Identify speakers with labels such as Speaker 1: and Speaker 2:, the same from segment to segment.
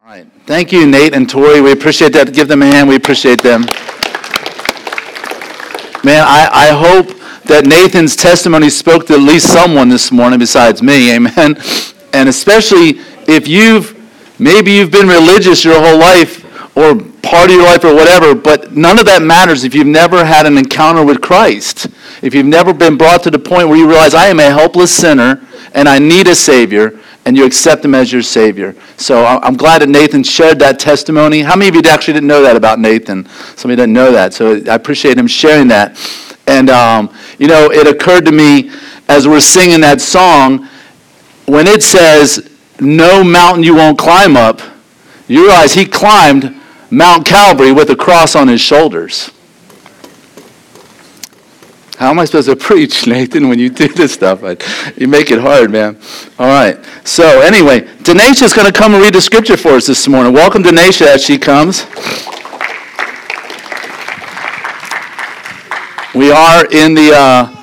Speaker 1: All right. Thank you, Nate and Tori. We appreciate that. Give them a hand. We appreciate them. Man, I, I hope that Nathan's testimony spoke to at least someone this morning besides me. Amen. And especially if you've maybe you've been religious your whole life or part of your life or whatever, but none of that matters if you've never had an encounter with Christ. If you've never been brought to the point where you realize I am a helpless sinner and I need a Savior, and you accept Him as your Savior. So I'm glad that Nathan shared that testimony. How many of you actually didn't know that about Nathan? Somebody didn't know that. So I appreciate him sharing that. And, um, you know, it occurred to me as we're singing that song, when it says, No mountain you won't climb up, you realize he climbed Mount Calvary with a cross on his shoulders. How am I supposed to preach, Nathan, when you do this stuff? you make it hard, man. All right. So, anyway, Denisha is going to come and read the scripture for us this morning. Welcome, Denisha, as she comes. We are in the, uh,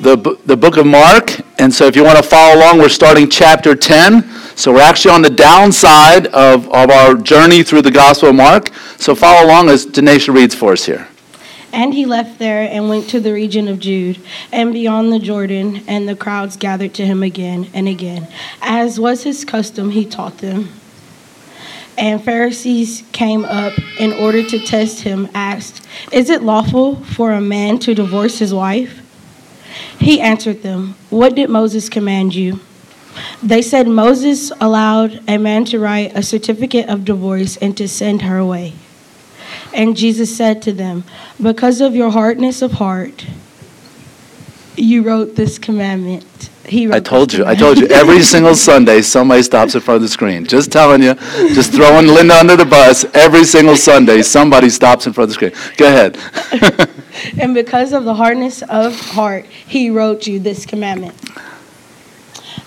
Speaker 1: the, the book of Mark, and so if you want to follow along, we're starting chapter 10. So we're actually on the downside of, of our journey through the Gospel of Mark. So follow along as Denisha reads for us here.
Speaker 2: And he left there and went to the region of Judea and beyond the Jordan, and the crowds gathered to him again and again. As was his custom, he taught them. And Pharisees came up in order to test him, asked, Is it lawful for a man to divorce his wife? He answered them, What did Moses command you? They said Moses allowed a man to write a certificate of divorce and to send her away. And Jesus said to them, Because of your hardness of heart, you wrote this commandment.
Speaker 1: He wrote I told you, I told you, every single Sunday somebody stops in front of the screen. Just telling you, just throwing Linda under the bus. Every single Sunday somebody stops in front of the screen. Go ahead.
Speaker 2: and because of the hardness of heart, he wrote you this commandment.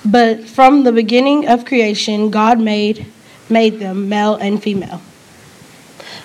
Speaker 2: But from the beginning of creation, God made made them male and female.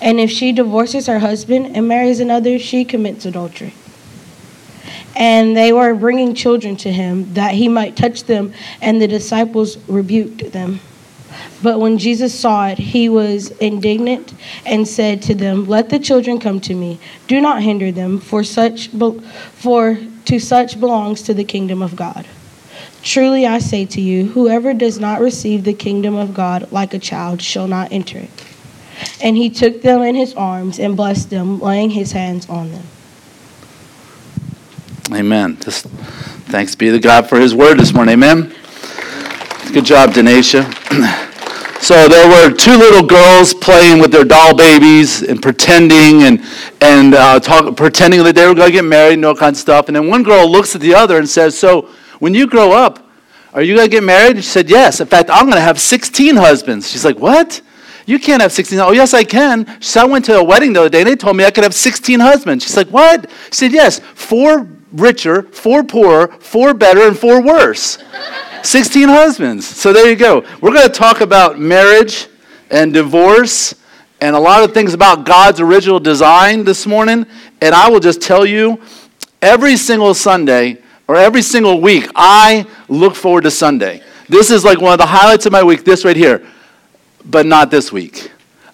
Speaker 2: And if she divorces her husband and marries another, she commits adultery. And they were bringing children to him that he might touch them, and the disciples rebuked them. But when Jesus saw it, he was indignant and said to them, "Let the children come to me. Do not hinder them, for such for to such belongs to the kingdom of God." Truly I say to you, whoever does not receive the kingdom of God like a child shall not enter it. And he took them in his arms and blessed them, laying his hands on them.
Speaker 1: Amen. Just thanks be to God for his word this morning. Amen. Good job, Denisha. so there were two little girls playing with their doll babies and pretending and, and uh, talk, pretending that they were going to get married and all kinds of stuff. And then one girl looks at the other and says, So when you grow up, are you going to get married? she said, Yes. In fact, I'm going to have 16 husbands. She's like, What? You can't have 16. Oh, yes, I can. So I went to a wedding the other day and they told me I could have 16 husbands. She's like, What? She said, Yes, four richer, four poorer, four better, and four worse. 16 husbands. So there you go. We're going to talk about marriage and divorce and a lot of things about God's original design this morning. And I will just tell you every single Sunday or every single week, I look forward to Sunday. This is like one of the highlights of my week, this right here but not this week.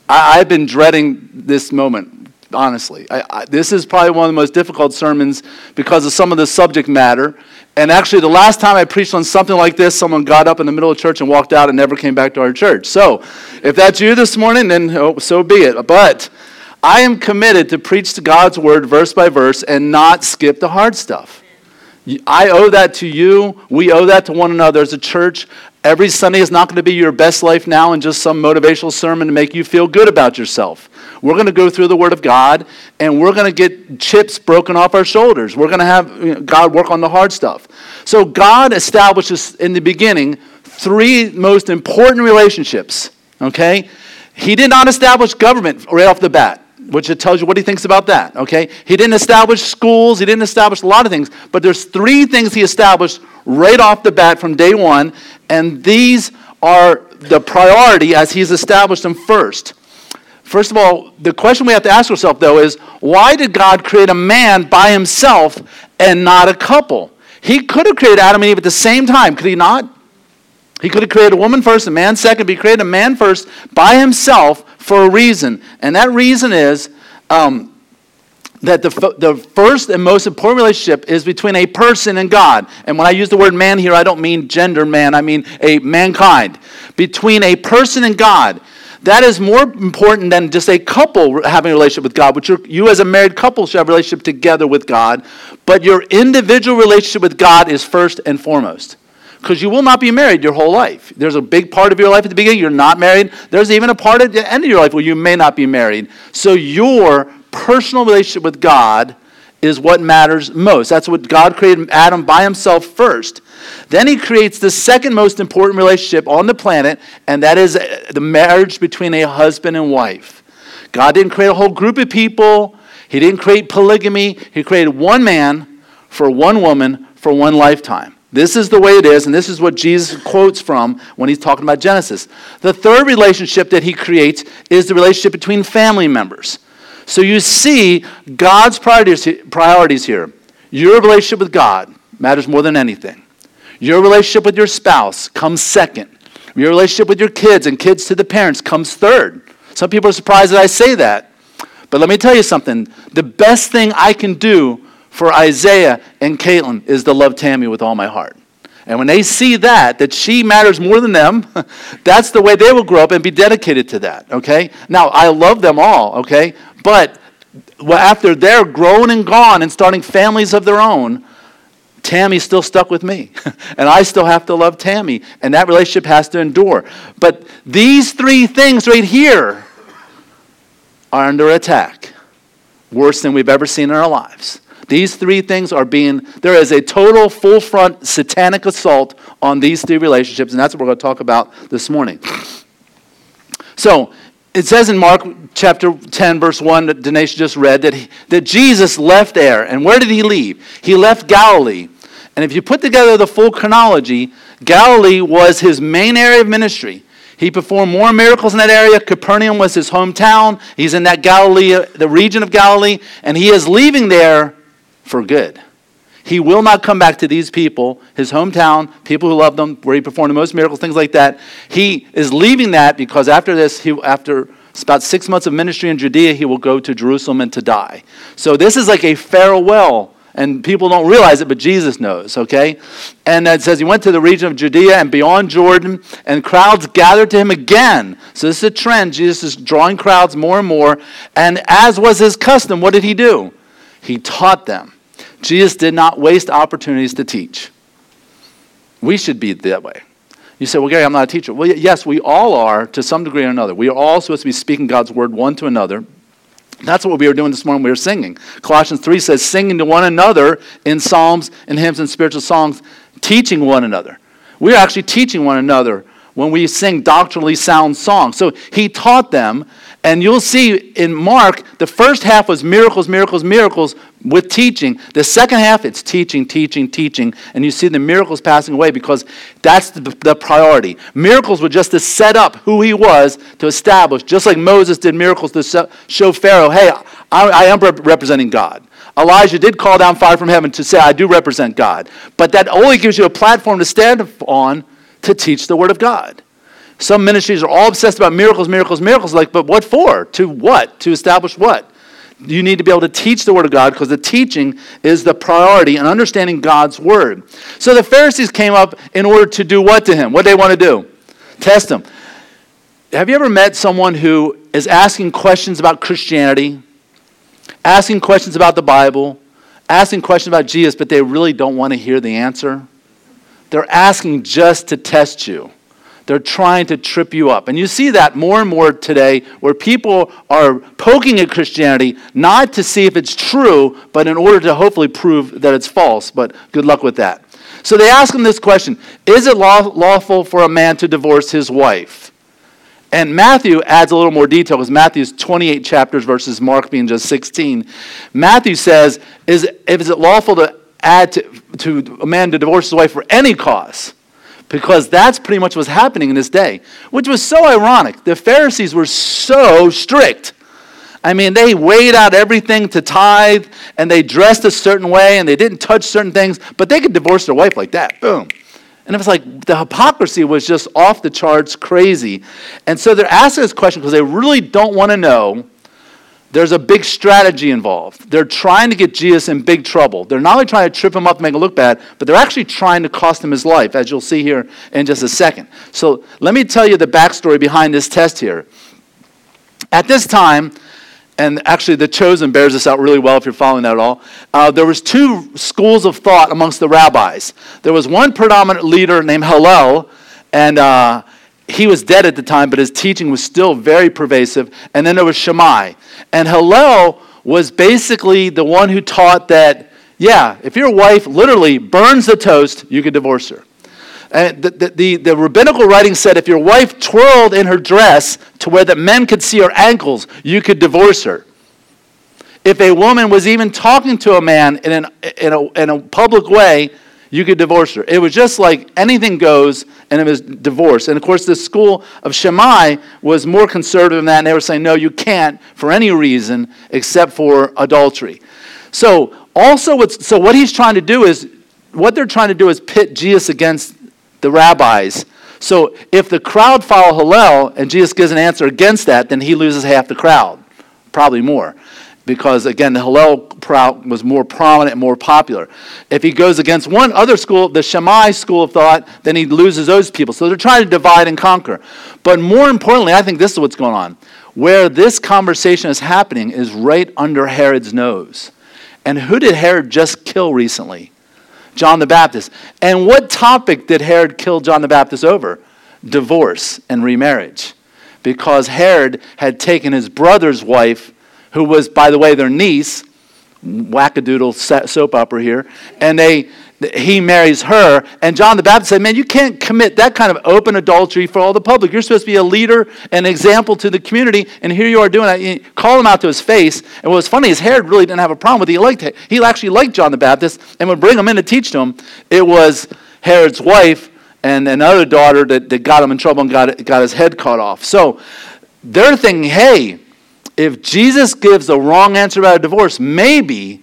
Speaker 1: I, have been dreading this moment, honestly. I, I, this is probably one of the most difficult sermons because of some of the subject matter. And actually, the last time I preached on something like this, someone got up in the middle of church and walked out and never came back to our church. So, if that's you this morning, then oh, so be it. But I am committed to preach to God's word verse by verse and not skip the hard stuff. I owe that to you. We owe that to one another as a church. Every Sunday is not going to be your best life now and just some motivational sermon to make you feel good about yourself. We're going to go through the Word of God and we're going to get chips broken off our shoulders. We're going to have God work on the hard stuff. So, God establishes in the beginning three most important relationships, okay? He did not establish government right off the bat. Which it tells you what he thinks about that, okay? He didn't establish schools, he didn't establish a lot of things, but there's three things he established right off the bat from day one, and these are the priority as he's established them first. First of all, the question we have to ask ourselves, though, is why did God create a man by himself and not a couple? He could have created Adam and Eve at the same time, could he not? He could have created a woman first, a man second, but he created a man first by himself for a reason. And that reason is um, that the, the first and most important relationship is between a person and God. And when I use the word man here, I don't mean gender man, I mean a mankind. Between a person and God. That is more important than just a couple having a relationship with God, which you as a married couple should have a relationship together with God. But your individual relationship with God is first and foremost because you will not be married your whole life. There's a big part of your life at the beginning you're not married. There's even a part at the end of your life where you may not be married. So your personal relationship with God is what matters most. That's what God created Adam by himself first. Then he creates the second most important relationship on the planet, and that is uh, the marriage between a husband and wife. God didn't create a whole group of people, He didn't create polygamy. He created one man for one woman for one lifetime. This is the way it is, and this is what Jesus quotes from when he's talking about Genesis. The third relationship that he creates is the relationship between family members. So you see God's priorities here. Your relationship with God matters more than anything. Your relationship with your spouse comes second. Your relationship with your kids and kids to the parents comes third. Some people are surprised that I say that. But let me tell you something. The best thing I can do for Isaiah and Caitlin is to love Tammy with all my heart. And when they see that, that she matters more than them, that's the way they will grow up and be dedicated to that, okay? Now, I love them all, okay? But after they're grown and gone and starting families of their own, Tammy's still stuck with me. and I still have to love Tammy. And that relationship has to endure. But these three things right here are under attack, worse than we've ever seen in our lives. These three things are being, there is a total full front satanic assault on these three relationships, and that's what we're going to talk about this morning. So, it says in Mark chapter 10, verse 1, that Denisha just read, that, he, that Jesus left there. And where did he leave? He left Galilee. And if you put together the full chronology, Galilee was his main area of ministry. He performed more miracles in that area. Capernaum was his hometown. He's in that Galilee, the region of Galilee, and he is leaving there for good. He will not come back to these people, his hometown, people who love them, where he performed the most miracles, things like that. He is leaving that because after this, he, after about six months of ministry in Judea, he will go to Jerusalem and to die. So this is like a farewell and people don't realize it, but Jesus knows, okay? And it says he went to the region of Judea and beyond Jordan, and crowds gathered to him again. So this is a trend. Jesus is drawing crowds more and more. And as was his custom, what did he do? He taught them. Jesus did not waste opportunities to teach. We should be that way. You say, well, Gary, I'm not a teacher. Well, yes, we all are to some degree or another. We are all supposed to be speaking God's word one to another. That's what we were doing this morning. We were singing. Colossians 3 says, singing to one another in psalms and hymns and spiritual songs, teaching one another. We're actually teaching one another when we sing doctrinally sound songs. So he taught them, and you'll see in Mark, the first half was miracles, miracles, miracles with teaching. The second half, it's teaching, teaching, teaching. And you see the miracles passing away because that's the, the priority. Miracles were just to set up who he was to establish, just like Moses did miracles to show Pharaoh, hey, I, I am representing God. Elijah did call down fire from heaven to say, I do represent God. But that only gives you a platform to stand on to teach the Word of God. Some ministries are all obsessed about miracles, miracles, miracles. Like, but what for? To what? To establish what? You need to be able to teach the Word of God because the teaching is the priority and understanding God's Word. So the Pharisees came up in order to do what to him? What they want to do? Test him. Have you ever met someone who is asking questions about Christianity, asking questions about the Bible, asking questions about Jesus, but they really don't want to hear the answer? They're asking just to test you. They're trying to trip you up. And you see that more and more today where people are poking at Christianity not to see if it's true, but in order to hopefully prove that it's false. But good luck with that. So they ask him this question Is it lawful for a man to divorce his wife? And Matthew adds a little more detail because Matthew's 28 chapters versus Mark being just 16. Matthew says, is, is it lawful to add to, to a man to divorce his wife for any cause? Because that's pretty much what's happening in this day, which was so ironic. The Pharisees were so strict. I mean, they weighed out everything to tithe, and they dressed a certain way, and they didn't touch certain things, but they could divorce their wife like that. Boom. And it was like the hypocrisy was just off the charts crazy. And so they're asking this question because they really don't want to know. There's a big strategy involved. They're trying to get Jesus in big trouble. They're not only trying to trip him up and make him look bad, but they're actually trying to cost him his life, as you'll see here in just a second. So let me tell you the backstory behind this test here. At this time, and actually the chosen bears this out really well if you're following that at all uh, there was two schools of thought amongst the rabbis there was one predominant leader named hillel and uh, he was dead at the time but his teaching was still very pervasive. And then there was shammai. And hillel was basically the one who taught that yeah if your wife literally burns the toast you could divorce her. And the, the, the, the, rabbinical writing said if your wife twirled in her dress to where the men could see her ankles, you could divorce her. If a woman was even talking to a man in, an, in, a, in a public way, you could divorce her. It was just like anything goes, and it was divorce. And of course, the school of Shammai was more conservative than that, and they were saying, no, you can't for any reason except for adultery. So, also, what's, so what he's trying to do is, what they're trying to do is pit Jesus against the rabbis. So if the crowd follow Hillel and Jesus gives an answer against that, then he loses half the crowd, probably more. Because again, the Hillel was more prominent and more popular. If he goes against one other school, the Shammai school of thought, then he loses those people. So they're trying to divide and conquer. But more importantly, I think this is what's going on. Where this conversation is happening is right under Herod's nose. And who did Herod just kill recently? John the Baptist. And what topic did Herod kill John the Baptist over? Divorce and remarriage. Because Herod had taken his brother's wife, who was, by the way, their niece, wackadoodle soap opera here, and they he marries her. And John the Baptist said, Man, you can't commit that kind of open adultery for all the public. You're supposed to be a leader, an example to the community, and here you are doing that. You call him out to his face. And what was funny is Herod really didn't have a problem with it. He, liked it. he actually liked John the Baptist and would bring him in to teach to him. It was Herod's wife and another daughter that, that got him in trouble and got, got his head cut off. So they're thinking, hey, if Jesus gives the wrong answer about a divorce, maybe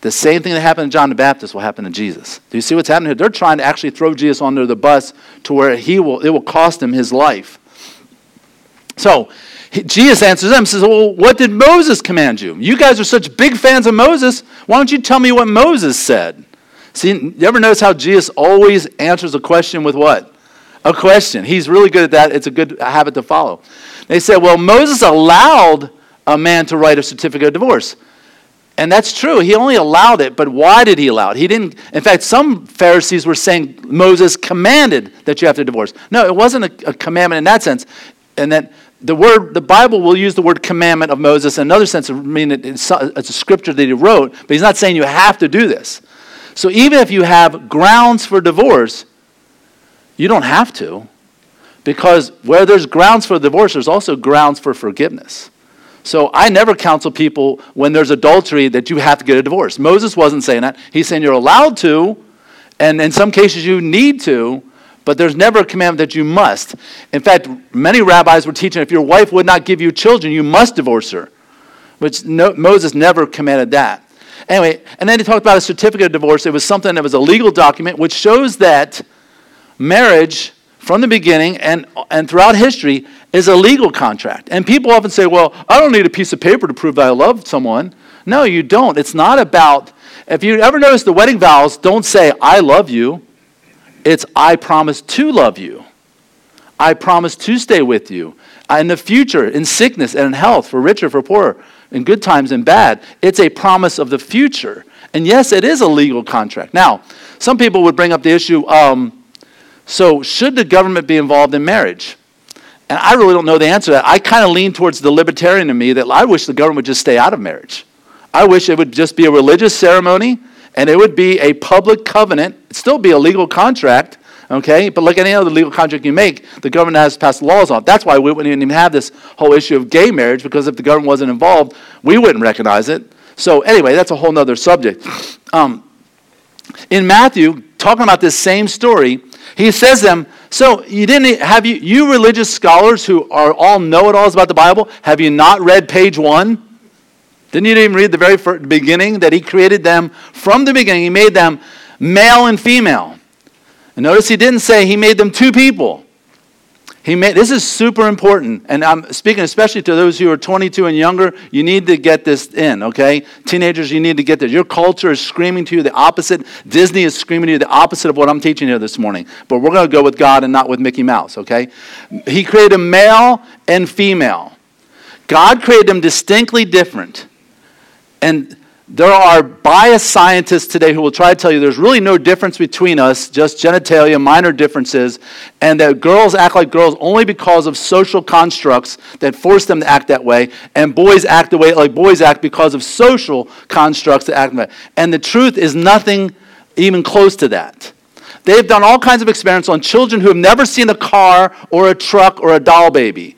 Speaker 1: the same thing that happened to John the Baptist will happen to Jesus. Do you see what's happening here? They're trying to actually throw Jesus under the bus to where he will, it will cost him his life. So Jesus answers them, says, Well, what did Moses command you? You guys are such big fans of Moses. Why don't you tell me what Moses said? See, you ever notice how Jesus always answers a question with what? A question. He's really good at that. It's a good habit to follow. They said, Well, Moses allowed a man to write a certificate of divorce. And that's true. He only allowed it, but why did he allow it? He didn't. In fact, some Pharisees were saying Moses commanded that you have to divorce. No, it wasn't a, a commandment in that sense. And that the word, the Bible will use the word commandment of Moses in another sense. I mean, it's, it's a scripture that he wrote, but he's not saying you have to do this. So even if you have grounds for divorce, you don't have to, because where there's grounds for divorce, there's also grounds for forgiveness. So I never counsel people when there's adultery that you have to get a divorce. Moses wasn't saying that. He's saying you're allowed to, and in some cases you need to, but there's never a commandment that you must. In fact, many rabbis were teaching if your wife would not give you children, you must divorce her. Which no, Moses never commanded that. Anyway, and then he talked about a certificate of divorce. It was something that was a legal document which shows that marriage from the beginning and, and throughout history is a legal contract. And people often say, well, I don't need a piece of paper to prove that I love someone. No, you don't. It's not about, if you ever notice the wedding vows don't say, I love you. It's, I promise to love you. I promise to stay with you. In the future, in sickness and in health, for richer, for poorer, in good times and bad. It's a promise of the future. And yes, it is a legal contract. Now, some people would bring up the issue um, so, should the government be involved in marriage? And I really don't know the answer to that. I kind of lean towards the libertarian in me that I wish the government would just stay out of marriage. I wish it would just be a religious ceremony and it would be a public covenant, It'd still be a legal contract, Okay? But like any other legal contract you make, the government has passed laws on. That's why we wouldn't even have this whole issue of gay marriage, because if the government wasn't involved, we wouldn't recognize it. So, anyway, that's a whole other subject. Um, in Matthew, talking about this same story, he says them, so you didn't have you you religious scholars who are all know-it-alls about the Bible, have you not read page one? Didn't you even read the very first beginning that he created them from the beginning? He made them male and female. And notice he didn't say he made them two people. He made this is super important, and I'm speaking especially to those who are 22 and younger. You need to get this in, okay? Teenagers, you need to get this. Your culture is screaming to you the opposite. Disney is screaming to you the opposite of what I'm teaching you this morning. But we're going to go with God and not with Mickey Mouse, okay? He created male and female. God created them distinctly different. And there are biased scientists today who will try to tell you there's really no difference between us, just genitalia, minor differences, and that girls act like girls only because of social constructs that force them to act that way, and boys act the way like boys act because of social constructs that act that way. And the truth is nothing even close to that. They've done all kinds of experiments on children who have never seen a car or a truck or a doll baby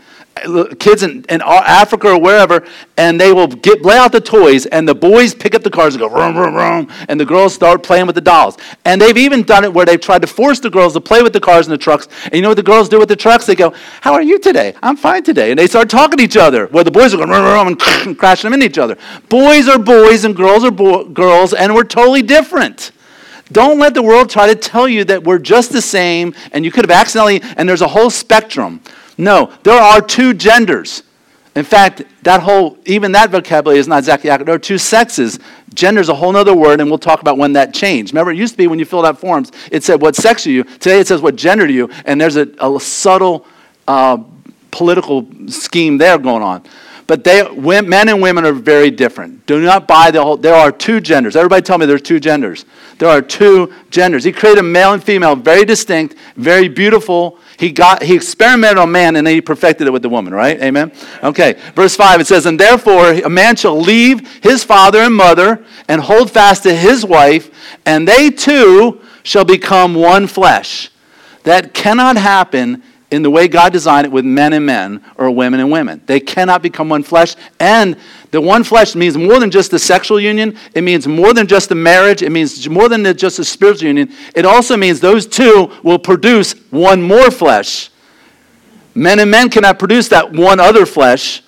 Speaker 1: kids in, in Africa or wherever, and they will get lay out the toys, and the boys pick up the cars and go vroom, vroom, vroom, and the girls start playing with the dolls. And they've even done it where they've tried to force the girls to play with the cars and the trucks. And you know what the girls do with the trucks? They go, "How are you today? I'm fine today." And they start talking to each other. Where the boys are going vroom, vroom, and crashing them into each other. Boys are boys, and girls are bo- girls, and we're totally different. Don't let the world try to tell you that we're just the same, and you could have accidentally. And there's a whole spectrum. No, there are two genders. In fact, that whole, even that vocabulary is not exactly accurate. There are two sexes. Gender is a whole other word, and we'll talk about when that changed. Remember, it used to be when you filled out forms, it said what sex are you. Today it says what gender are you, and there's a, a subtle uh, political scheme there going on. But they, men and women are very different. Do not buy the whole, there are two genders. Everybody tell me there's two genders. There are two genders. He created male and female, very distinct, very beautiful, he got he experimented on man and then he perfected it with the woman, right? Amen. Okay. Verse 5 it says, "And therefore a man shall leave his father and mother and hold fast to his wife, and they two shall become one flesh." That cannot happen in the way God designed it with men and men or women and women. They cannot become one flesh. And the one flesh means more than just the sexual union, it means more than just the marriage, it means more than just the spiritual union. It also means those two will produce one more flesh. Men and men cannot produce that one other flesh,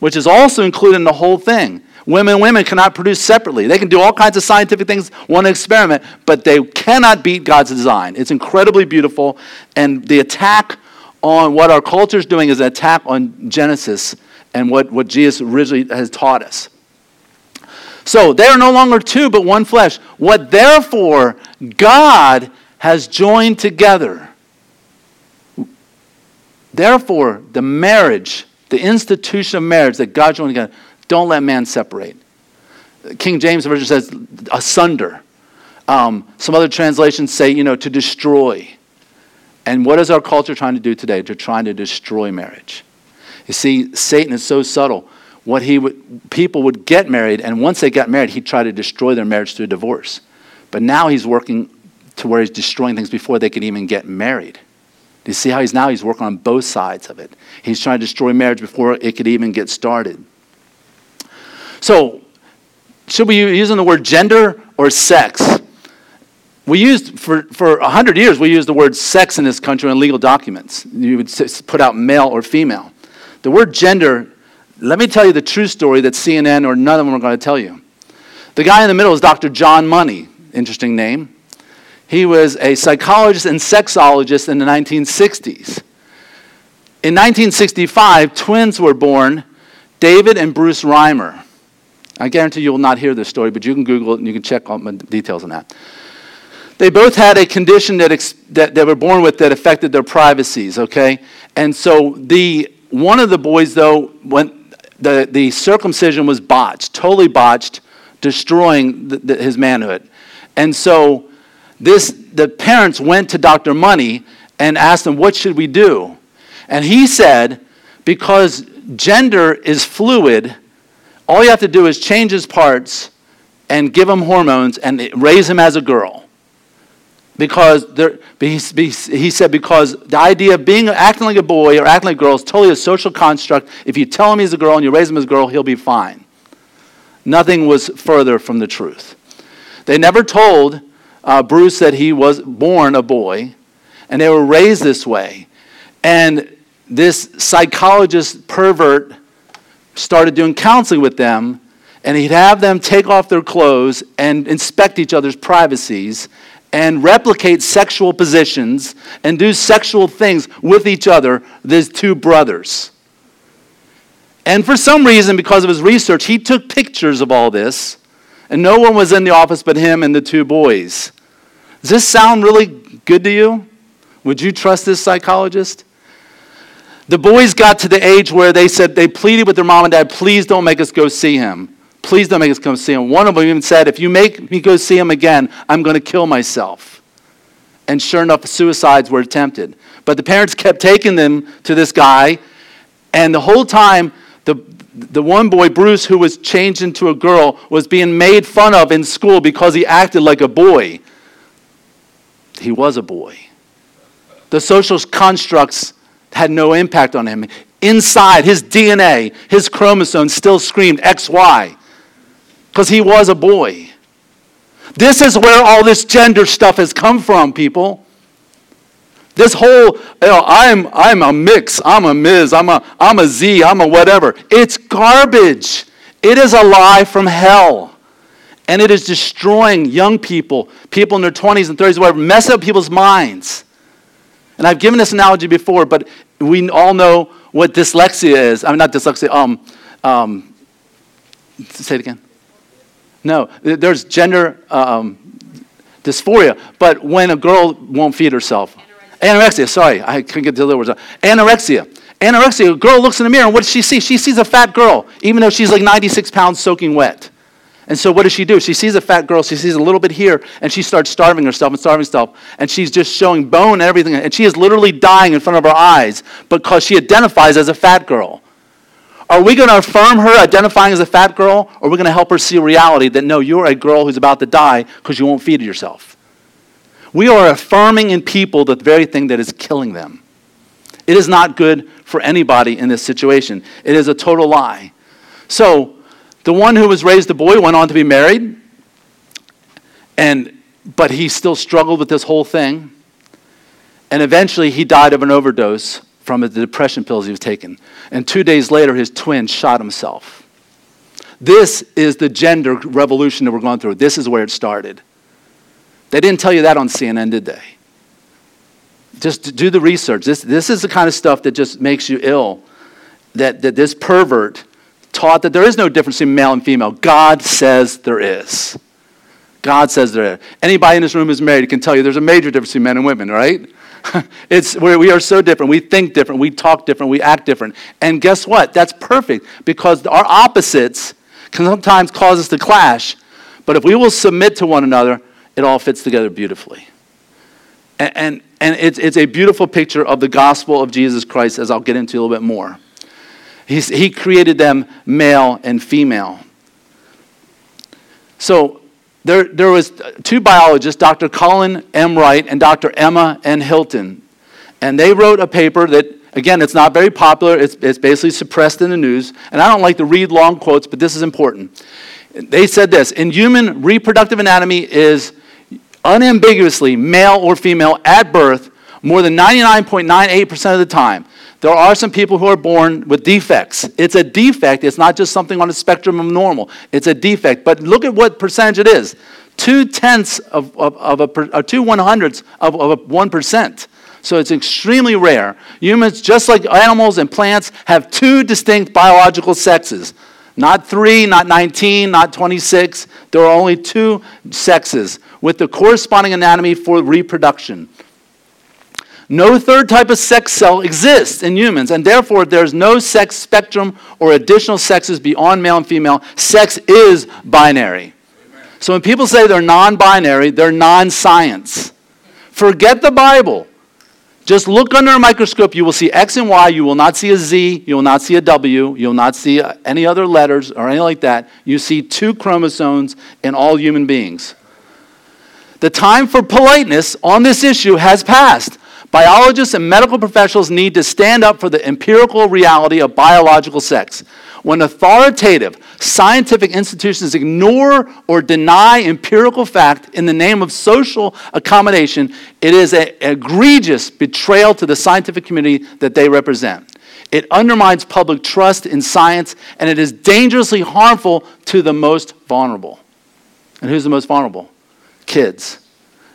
Speaker 1: which is also included in the whole thing. Women and women cannot produce separately. They can do all kinds of scientific things, one experiment, but they cannot beat God's design. It's incredibly beautiful, and the attack on what our culture is doing is an attack on Genesis and what, what Jesus originally has taught us. So they are no longer two, but one flesh. What therefore God has joined together. Therefore, the marriage, the institution of marriage that God joined together, don't let man separate. King James Version says asunder. Um, some other translations say, you know, to destroy. And what is our culture trying to do today? They're trying to destroy marriage. You see, Satan is so subtle. What he would, people would get married, and once they got married, he'd try to destroy their marriage through divorce. But now he's working to where he's destroying things before they could even get married. You see how he's now? He's working on both sides of it. He's trying to destroy marriage before it could even get started. So, should we be using the word gender or sex? We used, for, for 100 years, we used the word sex in this country in legal documents. You would put out male or female. The word gender, let me tell you the true story that CNN or none of them are going to tell you. The guy in the middle is Dr. John Money, interesting name. He was a psychologist and sexologist in the 1960s. In 1965, twins were born, David and Bruce Reimer. I guarantee you will not hear this story, but you can Google it and you can check all the details on that. They both had a condition that, ex- that they were born with that affected their privacies, okay? And so the one of the boys, though, when the, the circumcision was botched, totally botched, destroying the, the, his manhood. And so this, the parents went to Dr. Money and asked him, What should we do? And he said, Because gender is fluid, all you have to do is change his parts and give him hormones and raise him as a girl. Because there, he, said because the idea of being acting like a boy or acting like a girl is totally a social construct. If you tell him he's a girl and you raise him as a girl, he'll be fine. Nothing was further from the truth. They never told uh, Bruce that he was born a boy, and they were raised this way. And this psychologist pervert started doing counseling with them, and he'd have them take off their clothes and inspect each other's privacies and replicate sexual positions and do sexual things with each other, these two brothers. And for some reason, because of his research, he took pictures of all this, and no one was in the office but him and the two boys. Does this sound really good to you? Would you trust this psychologist? The boys got to the age where they said they pleaded with their mom and dad, please don't make us go see him. Please don't make us come see him. One of them even said, If you make me go see him again, I'm going to kill myself. And sure enough, suicides were attempted. But the parents kept taking them to this guy, and the whole time, the, the one boy, Bruce, who was changed into a girl, was being made fun of in school because he acted like a boy. He was a boy. The social constructs had no impact on him. Inside, his DNA, his chromosomes still screamed XY because he was a boy. This is where all this gender stuff has come from, people. This whole, you know, I'm, I'm a mix, I'm a Ms, I'm a, I'm a Z, I'm a whatever. It's garbage. It is a lie from hell. And it is destroying young people, people in their 20s and 30s, whatever, messing up people's minds. And I've given this analogy before, but we all know what dyslexia is. I mean, not dyslexia, um, um, say it again. No, there's gender um, dysphoria, but when a girl won't feed herself. Anorexia, sorry, I couldn't get the other words out. Anorexia. Anorexia, a girl looks in the mirror, and what does she see? She sees a fat girl, even though she's like 96 pounds soaking wet. And so what does she do? She sees a fat girl, she sees a little bit here, and she starts starving herself and starving herself. And she's just showing bone and everything. And she is literally dying in front of her eyes because she identifies as a fat girl. Are we going to affirm her identifying as a fat girl, or are we going to help her see reality that no, you're a girl who's about to die because you won't feed yourself? We are affirming in people the very thing that is killing them. It is not good for anybody in this situation. It is a total lie. So, the one who was raised a boy went on to be married, and but he still struggled with this whole thing. And eventually he died of an overdose from the depression pills he was taking. And two days later, his twin shot himself. This is the gender revolution that we're going through. This is where it started. They didn't tell you that on CNN, did they? Just do the research. This, this is the kind of stuff that just makes you ill. That, that this pervert taught that there is no difference between male and female. God says there is. God says there is. Anybody in this room who's married can tell you there's a major difference between men and women, right? it's we are so different. We think different. We talk different. We act different. And guess what? That's perfect because our opposites can sometimes cause us to clash. But if we will submit to one another, it all fits together beautifully. And, and, and it's, it's a beautiful picture of the gospel of Jesus Christ, as I'll get into a little bit more. He's, he created them male and female. So there, there was two biologists, Dr. Colin M. Wright and Dr. Emma N. Hilton. And they wrote a paper that, again, it's not very popular. It's, it's basically suppressed in the news. And I don't like to read long quotes, but this is important. They said this In human reproductive anatomy is unambiguously male or female at birth more than 99.98% of the time. There are some people who are born with defects. It's a defect. It's not just something on the spectrum of normal. It's a defect. But look at what percentage it is. Two tenths of, of, of a, or uh, two one hundredths of, of a one percent. So it's extremely rare. Humans, just like animals and plants, have two distinct biological sexes. Not three, not 19, not 26. There are only two sexes with the corresponding anatomy for reproduction. No third type of sex cell exists in humans, and therefore there's no sex spectrum or additional sexes beyond male and female. Sex is binary. So when people say they're non binary, they're non science. Forget the Bible. Just look under a microscope. You will see X and Y. You will not see a Z. You will not see a W. You will not see any other letters or anything like that. You see two chromosomes in all human beings. The time for politeness on this issue has passed. Biologists and medical professionals need to stand up for the empirical reality of biological sex. When authoritative scientific institutions ignore or deny empirical fact in the name of social accommodation, it is an egregious betrayal to the scientific community that they represent. It undermines public trust in science, and it is dangerously harmful to the most vulnerable. And who's the most vulnerable? Kids.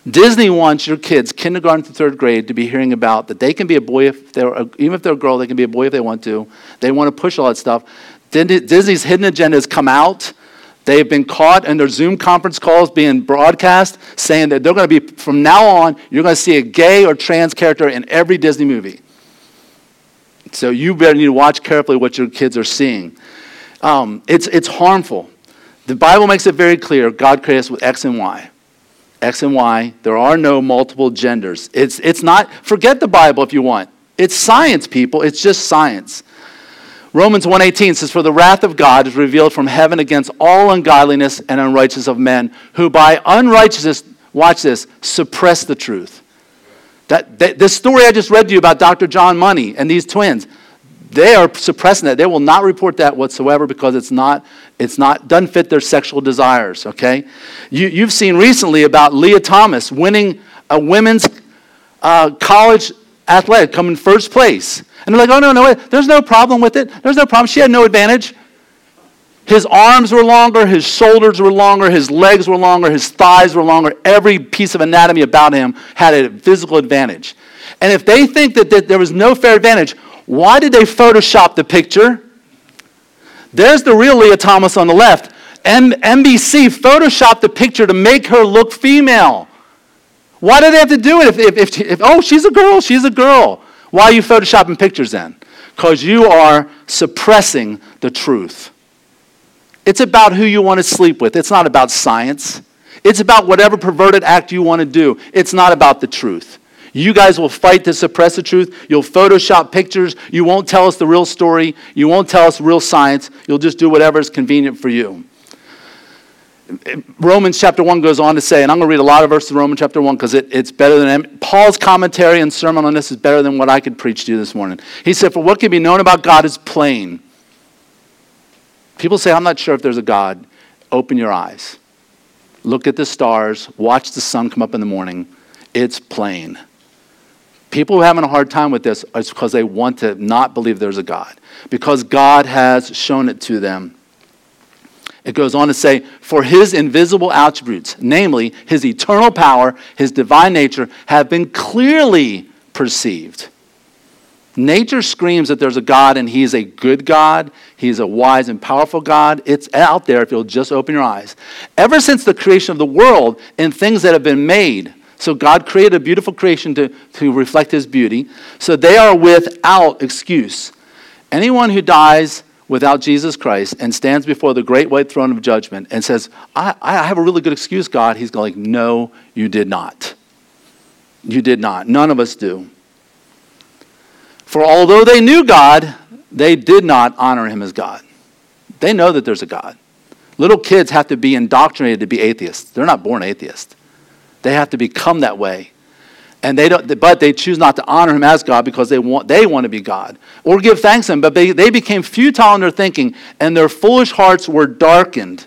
Speaker 1: Disney wants your kids, kindergarten to third grade, to be hearing about that they can be a boy if they're, even if they're a girl, they can be a boy if they want to. They want to push all that stuff. Disney's hidden agenda has come out. They've been caught in their Zoom conference calls being broadcast saying that they're going to be, from now on, you're going to see a gay or trans character in every Disney movie. So you better need to watch carefully what your kids are seeing. Um, it's, it's harmful. The Bible makes it very clear God created us with X and Y. X and Y. There are no multiple genders. It's, it's not, forget the Bible if you want. It's science, people. It's just science. Romans 1:18 says for the wrath of God is revealed from heaven against all ungodliness and unrighteousness of men who by unrighteousness watch this suppress the truth. That, that this story I just read to you about Dr. John Money and these twins, they are suppressing that. They will not report that whatsoever because it's not, it's not, doesn't fit their sexual desires, okay? You, you've seen recently about Lia Thomas winning a women's uh, college athletic, coming first place. And they're like, oh, no, no, there's no problem with it. There's no problem. She had no advantage. His arms were longer, his shoulders were longer, his legs were longer, his thighs were longer. Every piece of anatomy about him had a physical advantage. And if they think that, that there was no fair advantage, why did they Photoshop the picture? There's the real Lia Thomas on the left. M- NBC photoshopped the picture to make her look female. Why do they have to do it? If, if, if, if, oh, she's a girl, she's a girl. Why are you photoshopping pictures then? Because you are suppressing the truth. It's about who you want to sleep with. It's not about science. It's about whatever perverted act you want to do. It's not about the truth. You guys will fight to suppress the truth. You'll Photoshop pictures. You won't tell us the real story. You won't tell us real science. You'll just do whatever is convenient for you. Romans chapter 1 goes on to say, and I'm going to read a lot of verses in Romans chapter 1 because it, it's better than Paul's commentary and sermon on this is better than what I could preach to you this morning. He said, For what can be known about God is plain. People say, I'm not sure if there's a God. Open your eyes. Look at the stars. Watch the sun come up in the morning. It's plain. People who are having a hard time with this is because they want to not believe there's a God, because God has shown it to them. It goes on to say, For his invisible attributes, namely his eternal power, his divine nature, have been clearly perceived. Nature screams that there's a God and he's a good God. He's a wise and powerful God. It's out there if you'll just open your eyes. Ever since the creation of the world and things that have been made, so God created a beautiful creation to, to reflect his beauty. So they are without excuse. Anyone who dies without Jesus Christ and stands before the great white throne of judgment and says, I, I have a really good excuse, God, he's going, like, No, you did not. You did not. None of us do. For although they knew God, they did not honor him as God. They know that there's a God. Little kids have to be indoctrinated to be atheists. They're not born atheists. They have to become that way and they don't, but they choose not to honor him as God because they want, they want to be God or give thanks to him. But they, they became futile in their thinking, and their foolish hearts were darkened.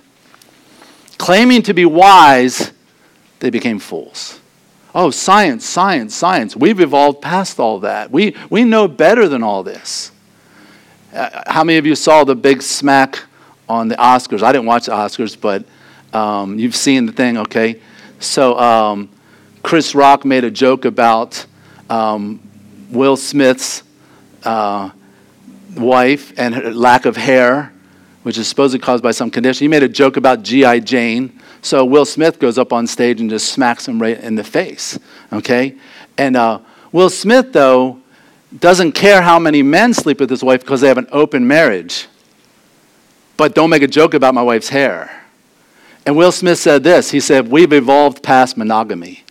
Speaker 1: Claiming to be wise, they became fools. Oh, science, science, science. We've evolved past all that. We, we know better than all this. Uh, how many of you saw the big smack on the Oscars? I didn't watch the Oscars, but um, you've seen the thing, okay? So, um, Chris Rock made a joke about um, Will Smith's uh, wife and her lack of hair, which is supposedly caused by some condition. He made a joke about G.I. Jane. So Will Smith goes up on stage and just smacks him right in the face. Okay? And uh, Will Smith, though, doesn't care how many men sleep with his wife because they have an open marriage. But don't make a joke about my wife's hair. And Will Smith said this He said, We've evolved past monogamy.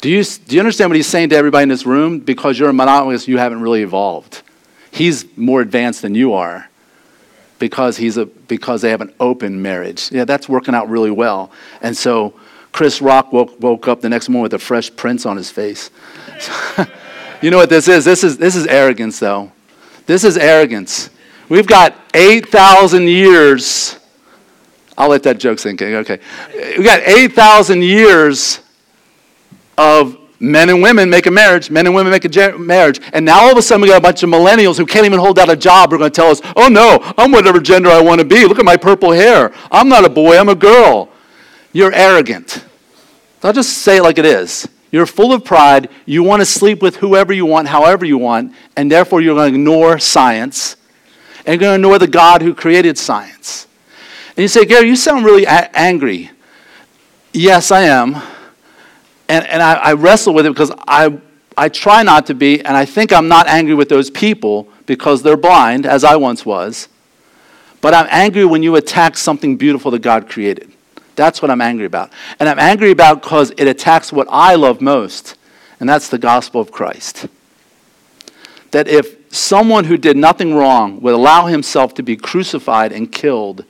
Speaker 1: Do you, do you understand what he's saying to everybody in this room? Because you're a monogamist, you haven't really evolved. He's more advanced than you are because, he's a, because they have an open marriage. Yeah, that's working out really well. And so Chris Rock woke, woke up the next morning with a fresh prince on his face. you know what this is? This is this is arrogance, though. This is arrogance. We've got 8,000 years. I'll let that joke sink in. Okay. We've got 8,000 years of men and women make a marriage, men and women make a marriage. And now all of a sudden we got a bunch of millennials who can't even hold out a job who are going to tell us, oh no, I'm whatever gender I want to be. Look at my purple hair. I'm not a boy, I'm a girl. You're arrogant. I'll just say it like it is. You're full of pride. You want to sleep with whoever you want, however you want, and therefore you're going to ignore science and you're going to ignore the God who created science. And you say, Gary, you sound really a- angry. Yes, I am and, and I, I wrestle with it because I, I try not to be, and I think I'm not angry with those people because they're blind, as I once was. But I'm angry when you attack something beautiful that God created. That's what I'm angry about. And I'm angry about because it attacks what I love most, and that's the gospel of Christ. That if someone who did nothing wrong would allow himself to be crucified and killed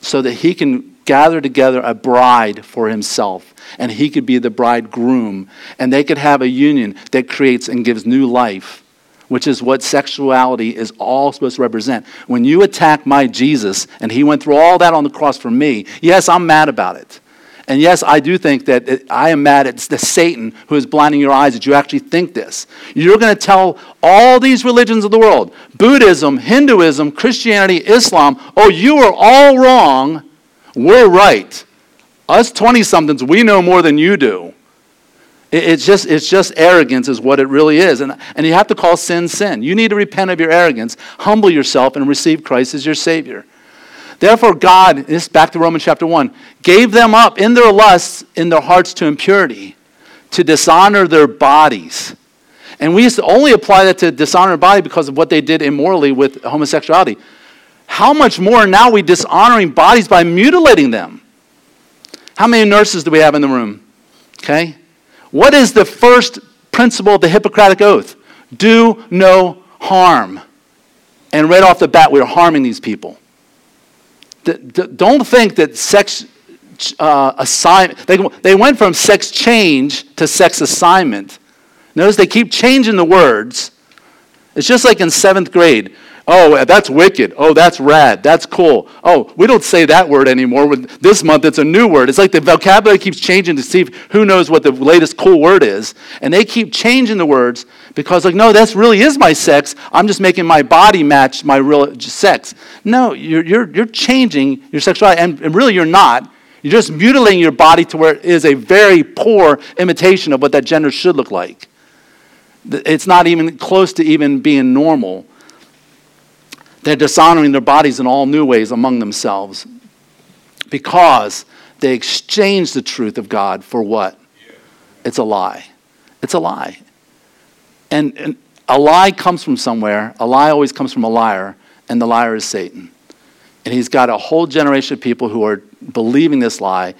Speaker 1: so that he can gather together a bride for himself and he could be the bridegroom and they could have a union that creates and gives new life which is what sexuality is all supposed to represent. When you attack my jesus and he went through all that on the cross for me yes i'm mad about it and yes, I do think that it, I am mad at the Satan who is blinding your eyes that you actually think this. You're going to tell all these religions of the world Buddhism, Hinduism, Christianity, Islam oh, you are all wrong. We're right. Us 20 somethings, we know more than you do. It's just, it's just arrogance, is what it really is. And, and you have to call sin sin. You need to repent of your arrogance, humble yourself, and receive Christ as your Savior. Therefore, God, this back to Romans chapter 1, gave them up in their lusts, in their hearts to impurity, to dishonor their bodies. And we used to only apply that to dishonor body because of what they did immorally with homosexuality. How much more now are we dishonoring bodies by mutilating them? How many nurses do we have in the room? Okay? What is the first principle of the Hippocratic Oath? Do no harm. And right off the bat, we're harming these people. Don't think that sex uh, assignment, they, they went from sex change to sex assignment. Notice they keep changing the words. It's just like in seventh grade. Oh, that's wicked. Oh, that's rad. That's cool. Oh, we don't say that word anymore. This month, it's a new word. It's like the vocabulary keeps changing to see who knows what the latest cool word is. And they keep changing the words because, like, no, this really is my sex. I'm just making my body match my real sex. No, you're, you're, you're changing your sexuality. And, and really, you're not. You're just mutilating your body to where it is a very poor imitation of what that gender should look like. It's not even close to even being normal. They're dishonoring their bodies in all new ways among themselves because they exchange the truth of God for what? It's a lie. It's a lie. And, and, a lie comes from somewhere. A lie always comes from a liar, and the liar is Satan. And he's got a whole generation of people who are believing this lie,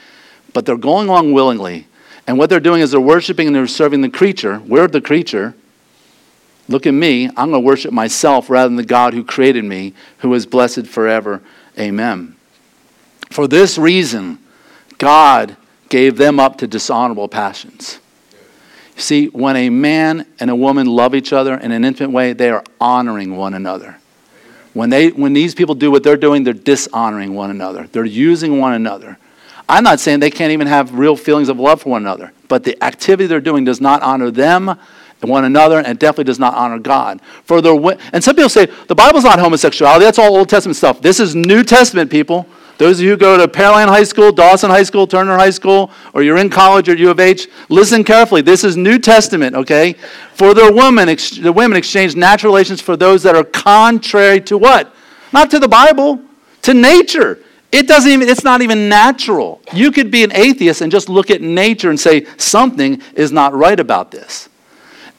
Speaker 1: but they're going along willingly. And what they're doing is they're worshiping and they're serving the creature. We're the creature. Look at me. I'm going to worship myself rather than the God who created me, who is blessed forever. Amen. For this reason, God gave them up to dishonorable passions. See, when a man and a woman love each other in an intimate way, they are honoring one another. When, they, when these people do what they're doing, they're dishonoring one another. They're using one another. I'm not saying they can't even have real feelings of love for one another, but the activity they're doing does not honor them one another and definitely does not honor God. For and some people say the Bible's not homosexuality. That's all Old Testament stuff. This is New Testament, people. Those of you who go to Pearland High School, Dawson High School, Turner High School, or you're in college or U of H, listen carefully. This is New Testament, okay? For their women, the women exchange natural relations for those that are contrary to what? Not to the Bible, to nature. It doesn't even, it's not even natural. You could be an atheist and just look at nature and say something is not right about this.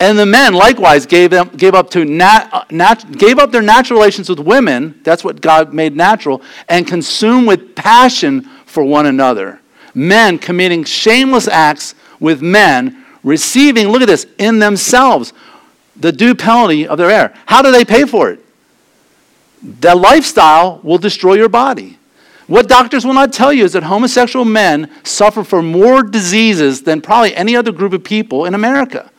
Speaker 1: And the men likewise gave, them, gave, up to nat, uh, nat, gave up their natural relations with women, that's what God made natural, and consumed with passion for one another. Men committing shameless acts with men, receiving, look at this, in themselves the due penalty of their error. How do they pay for it? That lifestyle will destroy your body. What doctors will not tell you is that homosexual men suffer from more diseases than probably any other group of people in America.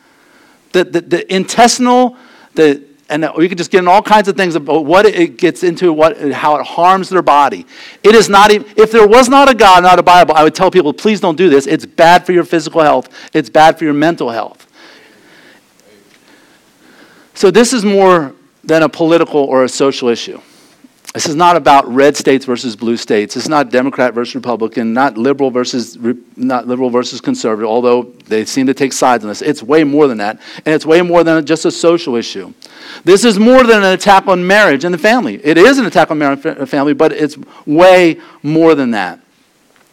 Speaker 1: The, the, the intestinal, the, and we could just get in all kinds of things about what it gets into, what, how it harms their body. It is not even, if there was not a God, not a Bible, I would tell people, please don't do this. It's bad for your physical health, it's bad for your mental health. So, this is more than a political or a social issue. This is not about red states versus blue states. It's not Democrat versus Republican, not liberal versus not liberal versus conservative, although they seem to take sides on this. It's way more than that, and it's way more than just a social issue. This is more than an attack on marriage and the family. It is an attack on marriage and family, but it's way more than that.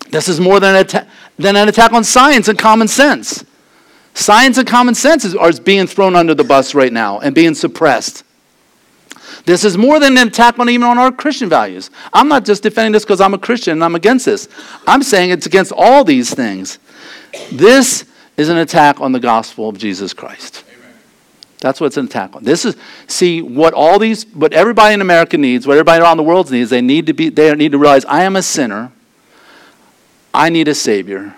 Speaker 1: This is more than, atta- than an attack on science and common sense. Science and common sense is, are being thrown under the bus right now and being suppressed. This is more than an attack on even on our Christian values. I'm not just defending this because I'm a Christian and I'm against this. I'm saying it's against all these things. This is an attack on the gospel of Jesus Christ. That's what it's an attack on. This is see what all these what everybody in America needs, what everybody around the world needs, they need to be they need to realize I am a sinner. I need a savior.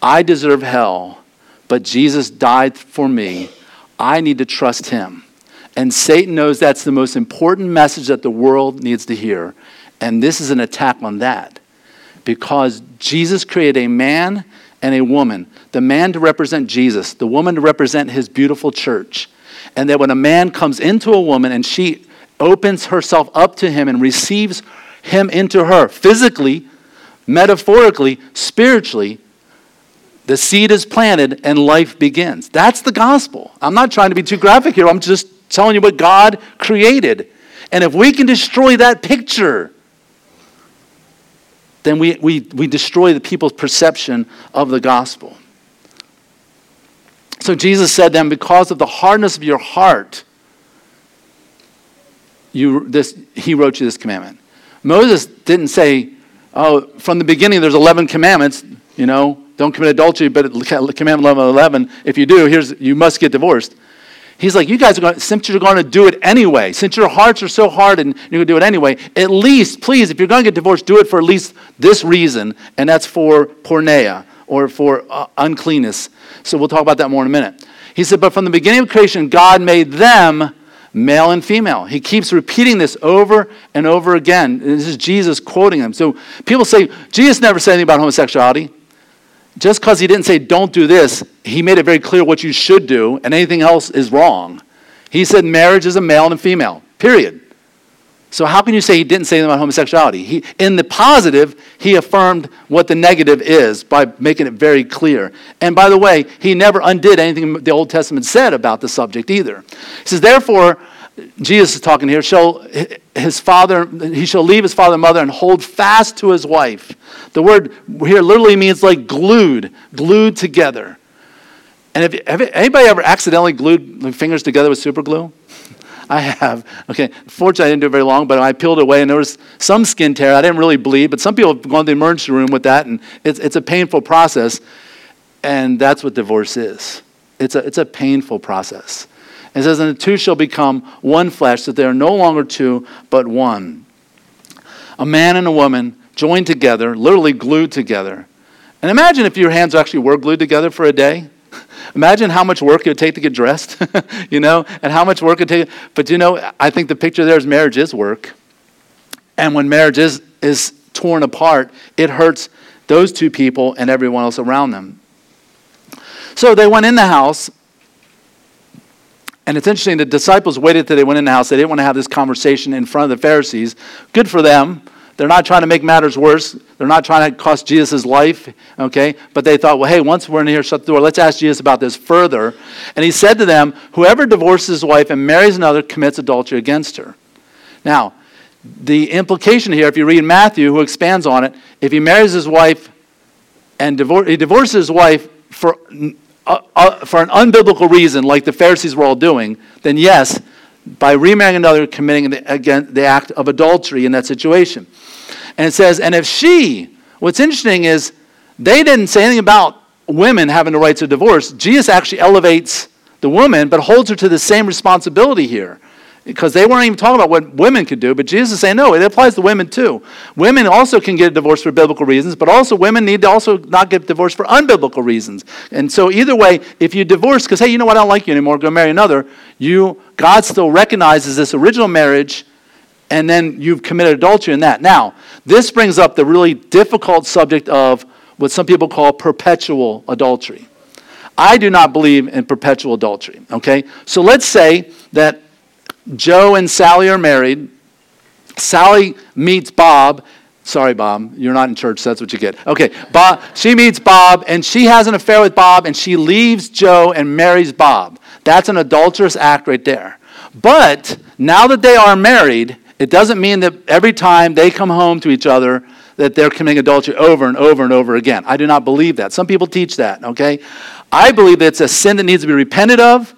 Speaker 1: I deserve hell, but Jesus died for me. I need to trust him. And Satan knows that's the most important message that the world needs to hear. And this is an attack on that. Because Jesus created a man and a woman the man to represent Jesus, the woman to represent his beautiful church. And that when a man comes into a woman and she opens herself up to him and receives him into her physically, metaphorically, spiritually, the seed is planted and life begins. That's the gospel. I'm not trying to be too graphic here. I'm just telling you what God created. And if we can destroy that picture, then we, we, we destroy the people's perception of the gospel. So Jesus said to them, Because of the hardness of your heart, you, this, he wrote you this commandment. Moses didn't say, Oh, from the beginning there's 11 commandments, you know, don't commit adultery, but commandment 11, 11, if you do, here's, you must get divorced. He's like, you guys are going, since you're going to do it anyway, since your hearts are so hard and you're going to do it anyway, at least, please, if you're going to get divorced, do it for at least this reason, and that's for porneia or for uh, uncleanness. So we'll talk about that more in a minute. He said, but from the beginning of creation, God made them male and female. He keeps repeating this over and over again. This is Jesus quoting them. So people say, Jesus never said anything about homosexuality just because he didn't say, don't do this, he made it very clear what you should do, and anything else is wrong. He said marriage is a male and a female, period. So how can you say he didn't say about homosexuality? He, in the positive, he affirmed what the negative is by making it very clear. And by the way, he never undid anything the Old Testament said about the subject either. He says, therefore, Jesus is talking here, shall his father, he shall leave his father and mother and hold fast to his wife. The word here literally means like glued, glued together. And have, have anybody ever accidentally glued fingers together with super glue? I have. Okay, fortunately, I didn't do it very long, but I peeled away and there was some skin tear. I didn't really bleed, but some people have gone to the emergency room with that, and it's, it's a painful process. And that's what divorce is it's a, it's a painful process. It says, And the two shall become one flesh, that they are no longer two, but one. A man and a woman joined together, literally glued together. And imagine if your hands actually were glued together for a day. Imagine how much work it would take to get dressed, you know, and how much work it take. But you know, I think the picture there is marriage is work. And when marriage is, is torn apart, it hurts those two people and everyone else around them. So they went in the house, and it's interesting, the disciples waited till they went in the house. They didn't want to have this conversation in front of the Pharisees. Good for them. They're not trying to make matters worse. They're not trying to cost Jesus life, okay? But they thought, well, hey, once we're in here, shut the door. Let's ask Jesus about this further. And he said to them, whoever divorces his wife and marries another commits adultery against her. Now, the implication here, if you read Matthew, who expands on it, if he marries his wife and divor- he divorces his wife for uh, uh, for an unbiblical reason, like the Pharisees were all doing, then yes, by remarrying another, committing the, again, the act of adultery in that situation. And it says, and if she, what's interesting is they didn't say anything about women having the right to divorce. Jesus actually elevates the woman, but holds her to the same responsibility here. Because they weren't even talking about what women could do, but Jesus is saying, no, it applies to women too. Women also can get a divorce for biblical reasons, but also women need to also not get divorced for unbiblical reasons. And so either way, if you divorce because, hey, you know what, I don't like you anymore, go marry another, you, God still recognizes this original marriage, and then you've committed adultery in that. Now, this brings up the really difficult subject of what some people call perpetual adultery. I do not believe in perpetual adultery, okay? So let's say that Joe and Sally are married. Sally meets Bob. Sorry, Bob, you're not in church, that's what you get. Okay, Bob, she meets Bob, and she has an affair with Bob, and she leaves Joe and marries Bob. That's an adulterous act right there. But now that they are married, it doesn't mean that every time they come home to each other that they're committing adultery over and over and over again. I do not believe that. Some people teach that, okay? I believe that it's a sin that needs to be repented of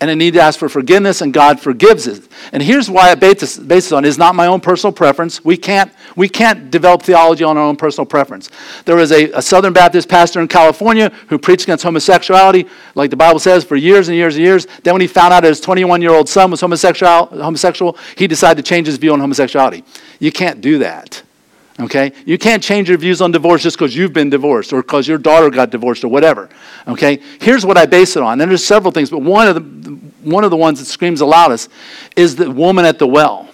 Speaker 1: and I need to ask for forgiveness, and God forgives it. And here's why I base this, base this on is not my own personal preference. We can't, we can't develop theology on our own personal preference. There was a, a Southern Baptist pastor in California who preached against homosexuality, like the Bible says, for years and years and years. Then when he found out his 21-year-old son was homosexual, homosexual, he decided to change his view on homosexuality. You can't do that. Okay? You can't change your views on divorce just because you've been divorced or because your daughter got divorced or whatever. Okay? Here's what I base it on. And there's several things, but one of the, one of the ones that screams the loudest is the woman at the well.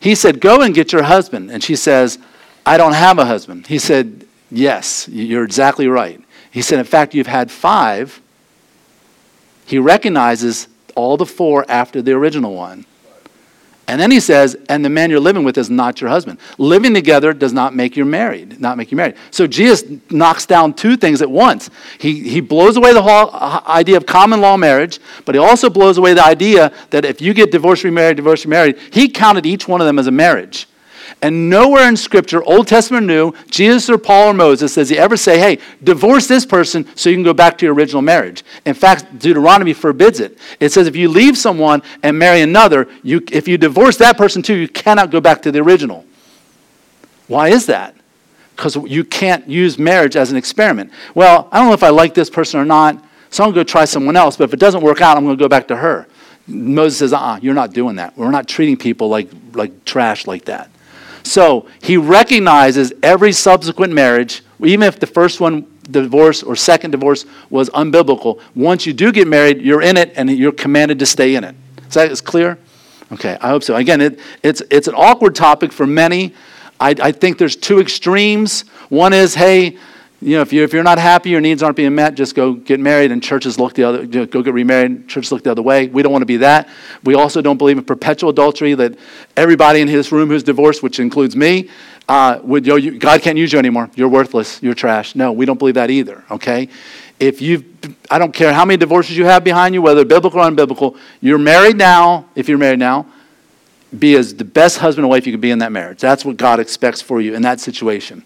Speaker 1: He said, Go and get your husband. And she says, I don't have a husband. He said, Yes, you're exactly right. He said, In fact, you've had five. He recognizes all the four after the original one. And then he says, and the man you're living with is not your husband. Living together does not make you married, not make you married. So Jesus knocks down two things at once. He, he blows away the whole uh, idea of common law marriage, but he also blows away the idea that if you get divorced, remarried, divorced, remarried, he counted each one of them as a marriage. And nowhere in Scripture, Old Testament or New, Jesus or Paul or Moses, does he ever say, hey, divorce this person so you can go back to your original marriage. In fact, Deuteronomy forbids it. It says if you leave someone and marry another, you, if you divorce that person too, you cannot go back to the original. Why is that? Because you can't use marriage as an experiment. Well, I don't know if I like this person or not, so I'm going to go try someone else, but if it doesn't work out, I'm going to go back to her. Moses says, uh uh-uh, you're not doing that. We're not treating people like, like trash like that. So he recognizes every subsequent marriage, even if the first one, divorce or second divorce, was unbiblical. Once you do get married, you're in it and you're commanded to stay in it. Is that is clear? Okay, I hope so. Again, it, it's, it's an awkward topic for many. I, I think there's two extremes. One is, hey, you know, if you're, if you're not happy, your needs aren't being met, just go get married and churches look the other, you know, go get remarried, churches look the other way. We don't want to be that. We also don't believe in perpetual adultery that everybody in this room who's divorced, which includes me, uh, would, you know, you, God can't use you anymore. You're worthless. You're trash. No, we don't believe that either, okay? If you've, I don't care how many divorces you have behind you, whether biblical or unbiblical, you're married now, if you're married now, be as the best husband or wife you can be in that marriage. That's what God expects for you in that situation.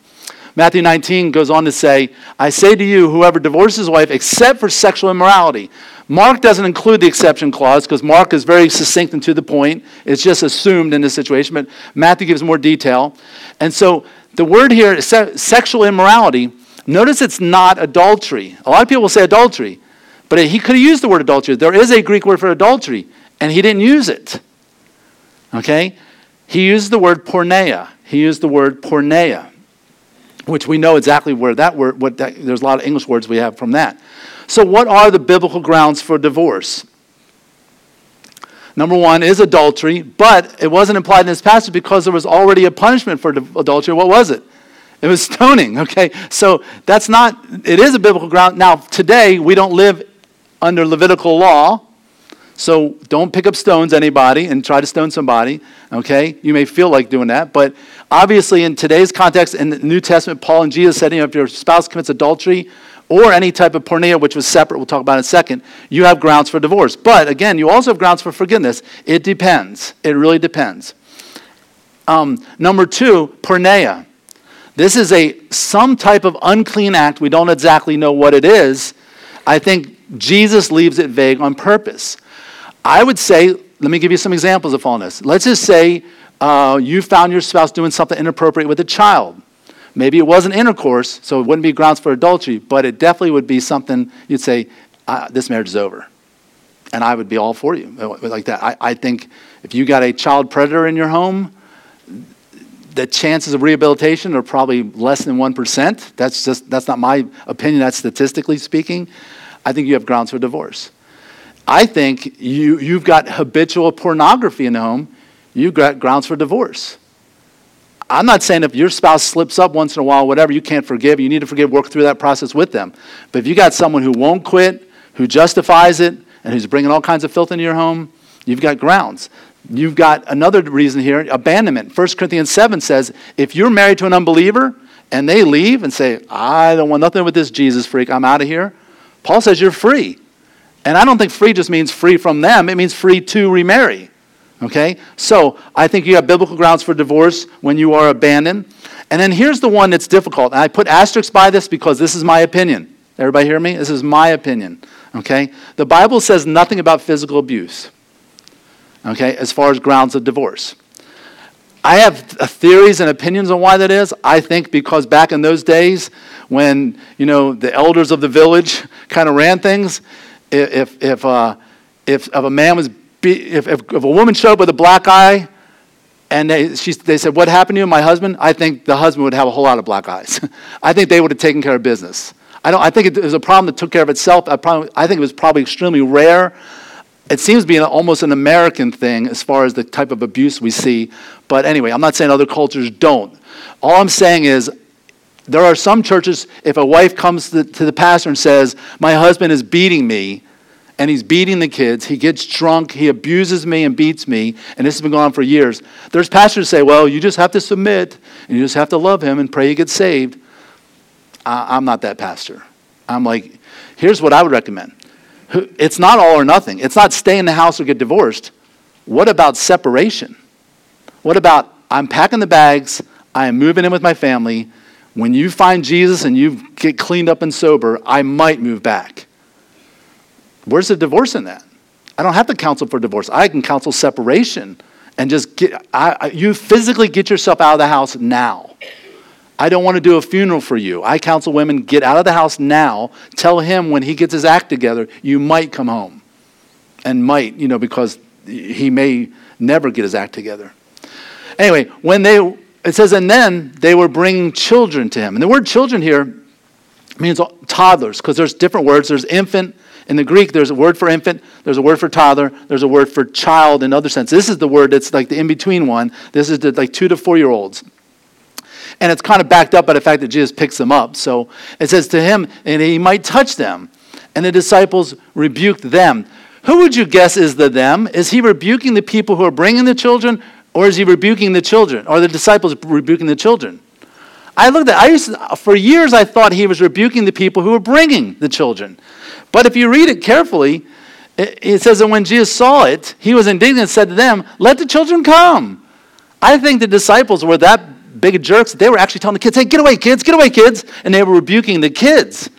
Speaker 1: Matthew 19 goes on to say, I say to you, whoever divorces his wife except for sexual immorality. Mark doesn't include the exception clause because Mark is very succinct and to the point. It's just assumed in this situation, but Matthew gives more detail. And so the word here is sexual immorality. Notice it's not adultery. A lot of people will say adultery, but he could have used the word adultery. There is a Greek word for adultery, and he didn't use it. Okay? He used the word porneia. He used the word porneia which we know exactly where that word, what that, there's a lot of English words we have from that. So, what are the biblical grounds for divorce? Number one is adultery, but it wasn't implied in this passage because there was already a punishment for adultery. What was it? It was stoning, okay? So that's not, it is a biblical ground. Now, today, we don't live under Levitical law, so don't pick up stones, anybody, and try to stone somebody, okay? You may feel like doing that, but obviously in today's context, in the New Testament, Paul and Jesus said, you know, if your spouse commits adultery or any type of porneia, which was separate, we'll talk about in a second, you have grounds for divorce. But again, you also have grounds for forgiveness. It depends. It really depends. Um, number two, porneia. This is a some type of unclean act. We don't exactly know what it is. I think Jesus leaves it vague on purpose. I would say, let me give you some examples of fallenness. Let's just say uh, you found your spouse doing something inappropriate with a child. Maybe it wasn't intercourse, so it wouldn't be grounds for adultery, but it definitely would be something you'd say, uh, this marriage is over. and I would be all for you uh, like that. I, I think if you got a child predator in your home, the chances of rehabilitation are probably less than 1%. That's just that's not my opinion, that's statistically speaking. I think you have grounds for divorce. I think you, you've got habitual pornography in the home, you've got grounds for divorce. I'm not saying if your spouse slips up once in a while, whatever, you can't forgive, you need to forgive, work through that process with them. But if you got someone who won't quit, who justifies it, and who's bringing all kinds of filth into your home, you've got grounds. You've got another reason here abandonment. 1 Corinthians 7 says if you're married to an unbeliever and they leave and say, I don't want nothing with this Jesus freak, I'm out of here, Paul says you're free. And I don't think free just means free from them, it means free to remarry. Okay? So I think you have biblical grounds for divorce when you are abandoned. And then here's the one that's difficult. And I put asterisks by this because this is my opinion. Everybody hear me? This is my opinion. Okay? The Bible says nothing about physical abuse. Okay? As far as grounds of divorce. I have theories and opinions on why that is. I think because back in those days, when you know the elders of the village kind of ran things, if if uh, if, if a man was be, if, if, if a woman showed up with a black eye, and they, she, they said, What happened to you, my husband? I think the husband would have a whole lot of black eyes. I think they would have taken care of business. I, don't, I think it was a problem that took care of itself. I, probably, I think it was probably extremely rare. It seems to be an, almost an American thing as far as the type of abuse we see. But anyway, I'm not saying other cultures don't. All I'm saying is there are some churches, if a wife comes to the, to the pastor and says, My husband is beating me, and he's beating the kids. He gets drunk. He abuses me and beats me. And this has been going on for years. There's pastors say, well, you just have to submit and you just have to love him and pray he gets saved. I'm not that pastor. I'm like, here's what I would recommend. It's not all or nothing. It's not stay in the house or get divorced. What about separation? What about I'm packing the bags, I am moving in with my family. When you find Jesus and you get cleaned up and sober, I might move back. Where's the divorce in that? I don't have to counsel for divorce. I can counsel separation and just get, I, you physically get yourself out of the house now. I don't want to do a funeral for you. I counsel women get out of the house now. Tell him when he gets his act together, you might come home. And might, you know, because he may never get his act together. Anyway, when they, it says, and then they were bringing children to him. And the word children here means toddlers, because there's different words. There's infant, in the Greek, there's a word for infant, there's a word for toddler, there's a word for child in other sense. This is the word that's like the in between one. This is the, like two to four year olds. And it's kind of backed up by the fact that Jesus picks them up. So it says to him, and he might touch them. And the disciples rebuked them. Who would you guess is the them? Is he rebuking the people who are bringing the children, or is he rebuking the children? Or the disciples rebuking the children? I looked at I used to, for years I thought he was rebuking the people who were bringing the children. But if you read it carefully, it, says that when Jesus saw it, he was indignant and said to them, Let the children come. I think the disciples were that big of jerks that they were actually telling the kids, Hey, get away, kids, get away, kids. And they were rebuking the kids.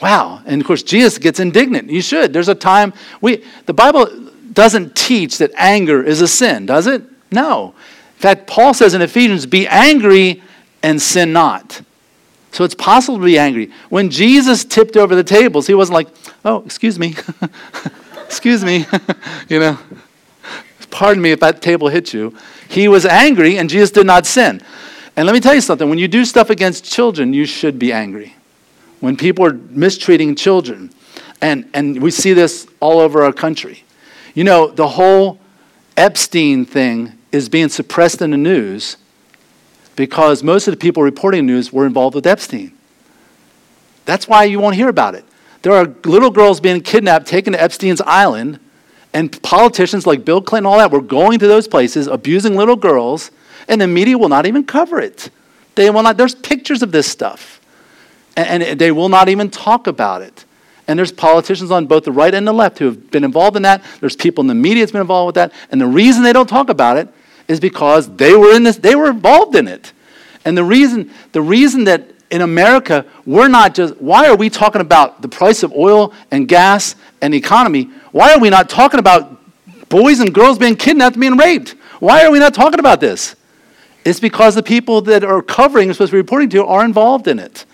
Speaker 1: Wow. And of course, Jesus gets indignant. You should. There's a time we the Bible doesn't teach that anger is a sin, does it? No. In fact, Paul says in Ephesians, be angry and sin not. So it's possible to be angry. When Jesus tipped over the tables, he wasn't like, oh, excuse me. excuse me. you know, pardon me if that table hit you. He was angry, and Jesus did not sin. And let me tell you something when you do stuff against children, you should be angry. When people are mistreating children, and, and we see this all over our country. You know, the whole Epstein thing is being suppressed in the news because most of the people reporting the news were involved with Epstein. That's why you won't hear about it. There are little girls being kidnapped, taken to Epstein's island, and politicians like Bill Clinton, all that, were going to those places, abusing little girls, and the media will not even cover it. They will not, there's pictures of this stuff, and, and they will not even talk about it. And there's politicians on both the right and the left who have been involved in that. There's people in the media that's been involved with that. And the reason they don't talk about it is because they were in this, they were involved in it. And the reason, the reason that in America, we're not just, why are we talking about the price of oil and gas and the economy? Why are we not talking about boys and girls being kidnapped and being raped? Why are we not talking about this? It's because the people that are covering, supposed to be reporting to, are involved in it.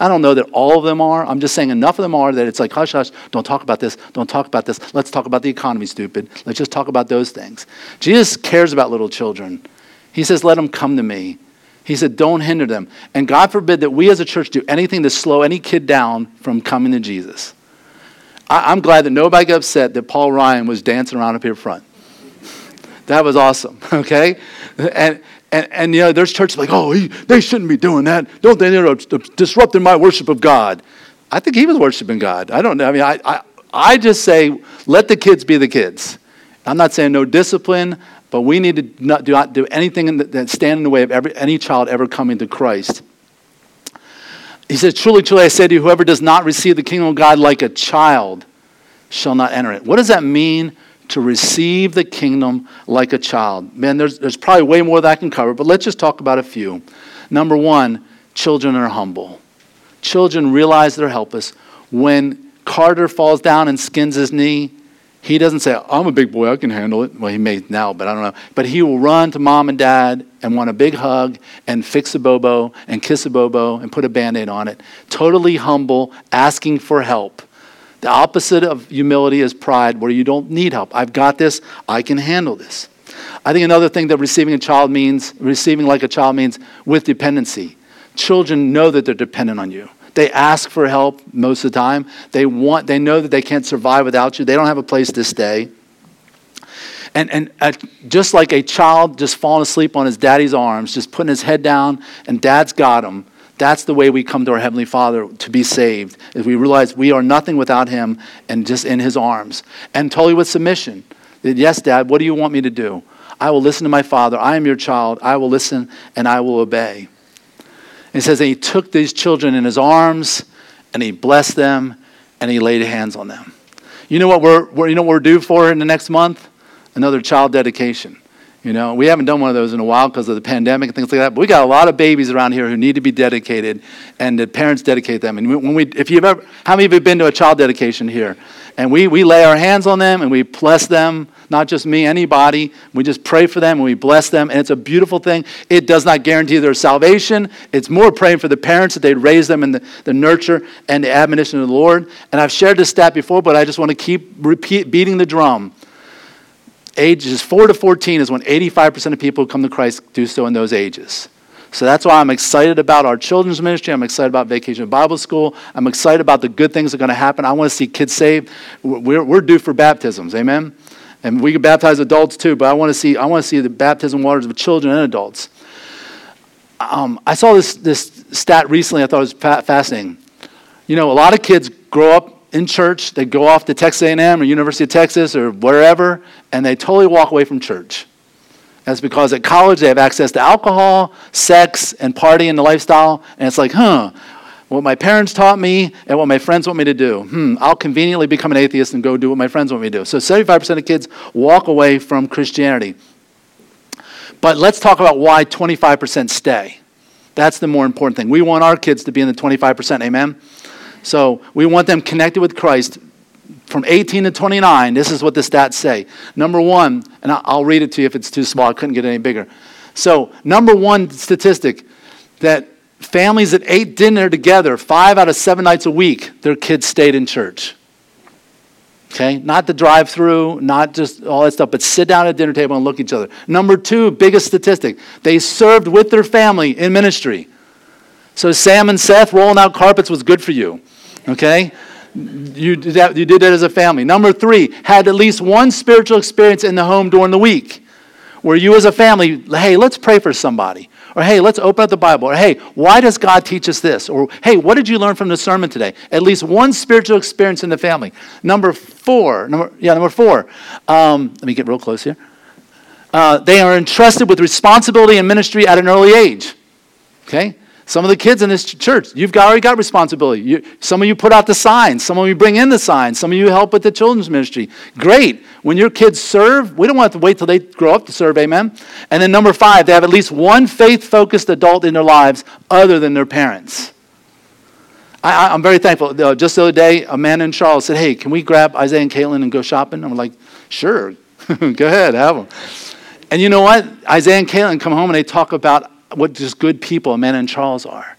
Speaker 1: I don't know that all of them are. I'm just saying enough of them are that it's like, hush, hush, don't talk about this, don't talk about this. Let's talk about the economy, stupid. Let's just talk about those things. Jesus cares about little children. He says, let them come to me. He said, don't hinder them. And God forbid that we as a church do anything to slow any kid down from coming to Jesus. I, am glad that nobody got upset that Paul Ryan was dancing around up here front. That was awesome, okay? And, and, and you know, there's churches like, oh, he, they shouldn't be doing that. Don't they? They're disrupting my worship of God. I think he was worshiping God. I don't know. I mean, I, I, I just say, let the kids be the kids. I'm not saying no discipline, but we need to not do, not do anything that stand in the way of every, any child ever coming to Christ. He says, Truly, truly, I say to you, whoever does not receive the kingdom of God like a child shall not enter it. What does that mean to receive the kingdom like a child? Man, there's, there's probably way more that I can cover, but let's just talk about a few. Number one, children are humble. Children realize they're helpless. When Carter falls down and skins his knee, he doesn't say, I'm a big boy, I can handle it. Well, he may now, but I don't know. But he will run to mom and dad and want a big hug and fix a bobo and kiss a bobo and put a band aid on it. Totally humble, asking for help. The opposite of humility is pride, where you don't need help. I've got this, I can handle this. I think another thing that receiving a child means, receiving like a child means with dependency. Children know that they're dependent on you. They ask for help most of the time. They want, they know that they can't survive without you. They don't have a place to stay. And, and uh, just like a child just falling asleep on his daddy's arms, just putting his head down, and dad's got him. That's the way we come to our Heavenly Father to be saved, is we realize we are nothing without Him and just in His arms. And totally with submission. That, yes, Dad, what do you want me to do? I will listen to my Father. I am your child. I will listen and I will obey. It says that he took these children in his arms and he blessed them and he laid hands on them. You know what we're, we're you know what we're due for in the next month? Another child dedication. You know, we haven't done one of those in a while because of the pandemic and things like that. But we got a lot of babies around here who need to be dedicated, and the parents dedicate them. And when we, if you've ever, how many of you have been to a child dedication here? And we, we lay our hands on them and we bless them, not just me, anybody. We just pray for them and we bless them. And it's a beautiful thing. It does not guarantee their salvation. It's more praying for the parents that they raise them in the, the nurture and the admonition of the Lord. And I've shared this stat before, but I just want to keep repeat, beating the drum ages 4 to 14 is when 85% of people who come to Christ do so in those ages. So that's why I'm excited about our children's ministry. I'm excited about Vacation Bible School. I'm excited about the good things that are going to happen. I want to see kids saved. We're, we're due for baptisms. Amen? And we can baptize adults too, but I want to see, I want to see the baptism waters of children and adults. Um, I saw this, this stat recently. I thought it was fascinating. You know, a lot of kids grow up in church, they go off to Texas A&M or University of Texas or wherever, and they totally walk away from church. That's because at college they have access to alcohol, sex, and party and the lifestyle, and it's like, huh, what my parents taught me and what my friends want me to do. Hmm, I'll conveniently become an atheist and go do what my friends want me to do. So 75% of kids walk away from Christianity. But let's talk about why 25% stay. That's the more important thing. We want our kids to be in the 25%, amen? So we want them connected with Christ from 18 to 29. This is what the stats say. Number one, and I'll read it to you if it's too small, I couldn't get any bigger. So, number one statistic that families that ate dinner together five out of seven nights a week, their kids stayed in church. Okay? Not the drive through, not just all that stuff, but sit down at a dinner table and look at each other. Number two, biggest statistic, they served with their family in ministry. So, Sam and Seth rolling out carpets was good for you. Okay? You did, that, you did that as a family. Number three, had at least one spiritual experience in the home during the week where you as a family, hey, let's pray for somebody. Or hey, let's open up the Bible. Or hey, why does God teach us this? Or hey, what did you learn from the sermon today? At least one spiritual experience in the family. Number four, number, yeah, number four. Um, let me get real close here. Uh, they are entrusted with responsibility and ministry at an early age. Okay? Some of the kids in this church, you've already got responsibility. You, some of you put out the signs. Some of you bring in the signs. Some of you help with the children's ministry. Great. When your kids serve, we don't want to wait till they grow up to serve, amen? And then number five, they have at least one faith focused adult in their lives other than their parents. I, am very thankful. Uh, just the other day, Amanda and Charles said, Hey, can we grab Isaiah and Caitlin and go shopping? I'm like, Sure. go ahead, have them. And you know what? Isaiah and Caitlin come home and they talk about what just good people Amanda and Charles are.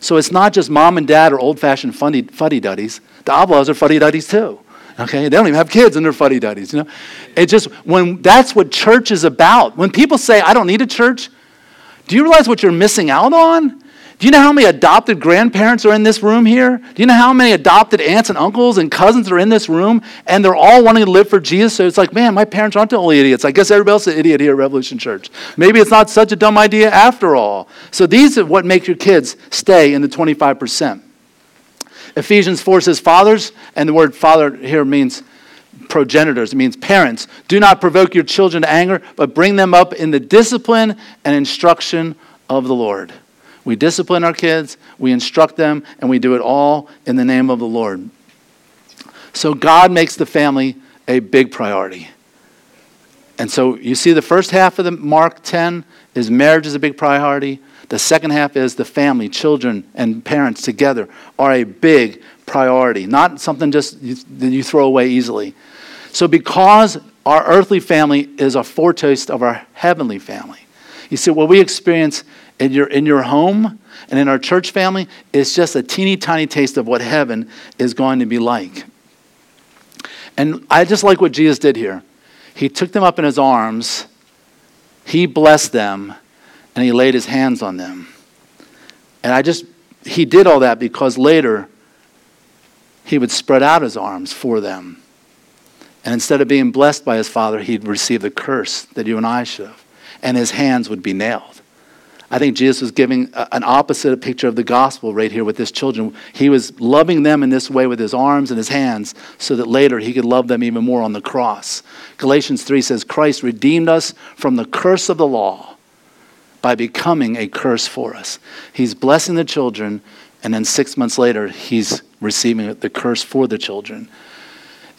Speaker 1: So it's not just mom and dad or old fashioned fuddy duddies. The Oblaws are fuddy duddies too. Okay, they don't even have kids and they're fuddy duddies. You know, it just when that's what church is about. When people say, "I don't need a church," do you realize what you're missing out on? Do you know how many adopted grandparents are in this room here? Do you know how many adopted aunts and uncles and cousins are in this room? And they're all wanting to live for Jesus. So it's like, man, my parents aren't the only idiots. I guess everybody else is an idiot here at Revolution Church. Maybe it's not such a dumb idea after all. So these are what make your kids stay in the 25%. Ephesians 4 says, Fathers, and the word father here means progenitors, it means parents. Do not provoke your children to anger, but bring them up in the discipline and instruction of the Lord. We discipline our kids, we instruct them, and we do it all in the name of the Lord. So God makes the family a big priority. And so you see the first half of the Mark 10 is marriage is a big priority. The second half is the family, children, and parents together are a big priority, not something just that you throw away easily. So, because our earthly family is a foretaste of our heavenly family, you see, what we experience in your, in your home and in our church family is just a teeny tiny taste of what heaven is going to be like. And I just like what Jesus did here. He took them up in his arms, he blessed them, and he laid his hands on them. And I just, he did all that because later he would spread out his arms for them. And instead of being blessed by his father, he'd receive the curse that you and I should have. And his hands would be nailed. I think Jesus was giving an opposite picture of the gospel right here with his children. He was loving them in this way with his arms and his hands so that later he could love them even more on the cross. Galatians 3 says, Christ redeemed us from the curse of the law by becoming a curse for us. He's blessing the children, and then six months later, he's receiving the curse for the children.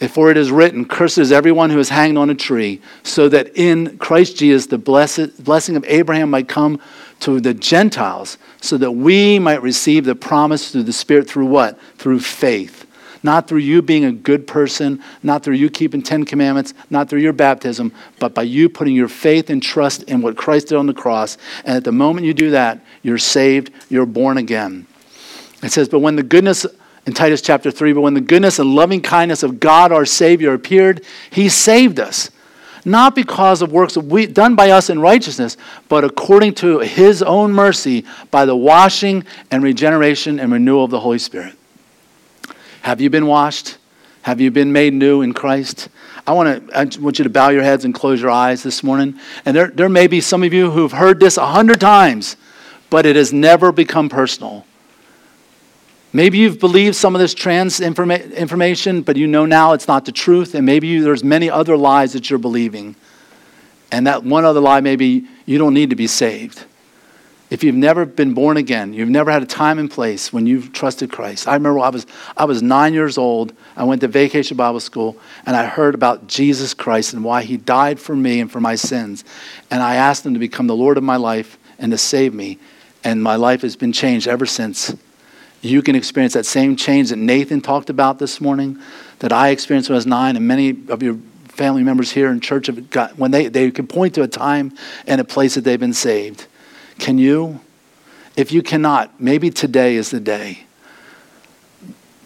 Speaker 1: For it is written, Curses everyone who is hanged on a tree, so that in Christ Jesus the blessed, blessing of Abraham might come to the Gentiles, so that we might receive the promise through the Spirit through what? Through faith. Not through you being a good person, not through you keeping Ten Commandments, not through your baptism, but by you putting your faith and trust in what Christ did on the cross. And at the moment you do that, you're saved, you're born again. It says, But when the goodness in Titus chapter 3, but when the goodness and loving kindness of God our Savior appeared, He saved us. Not because of works we, done by us in righteousness, but according to His own mercy by the washing and regeneration and renewal of the Holy Spirit. Have you been washed? Have you been made new in Christ? I want, to, I want you to bow your heads and close your eyes this morning. And there, there may be some of you who've heard this a hundred times, but it has never become personal. Maybe you've believed some of this trans informa- information, but you know now it's not the truth, and maybe you, there's many other lies that you're believing. And that one other lie, maybe you don't need to be saved. If you've never been born again, you've never had a time and place when you've trusted Christ. I remember I was, I was nine years old. I went to vacation Bible school and I heard about Jesus Christ and why he died for me and for my sins. And I asked him to become the Lord of my life and to save me. And my life has been changed ever since. You can experience that same change that Nathan talked about this morning, that I experienced when I was nine, and many of your family members here in church have got, when they, they can point to a time and a place that they've been saved. Can you? If you cannot, maybe today is the day.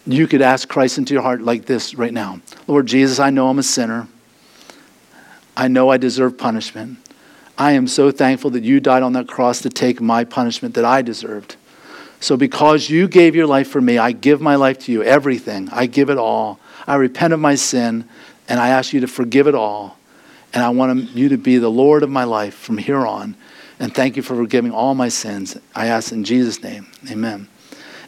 Speaker 1: You could ask Christ into your heart like this right now Lord Jesus, I know I'm a sinner. I know I deserve punishment. I am so thankful that you died on that cross to take my punishment that I deserved. So, because you gave your life for me, I give my life to you, everything. I give it all. I repent of my sin, and I ask you to forgive it all. And I want you to be the Lord of my life from here on. And thank you for forgiving all my sins. I ask in Jesus' name. Amen.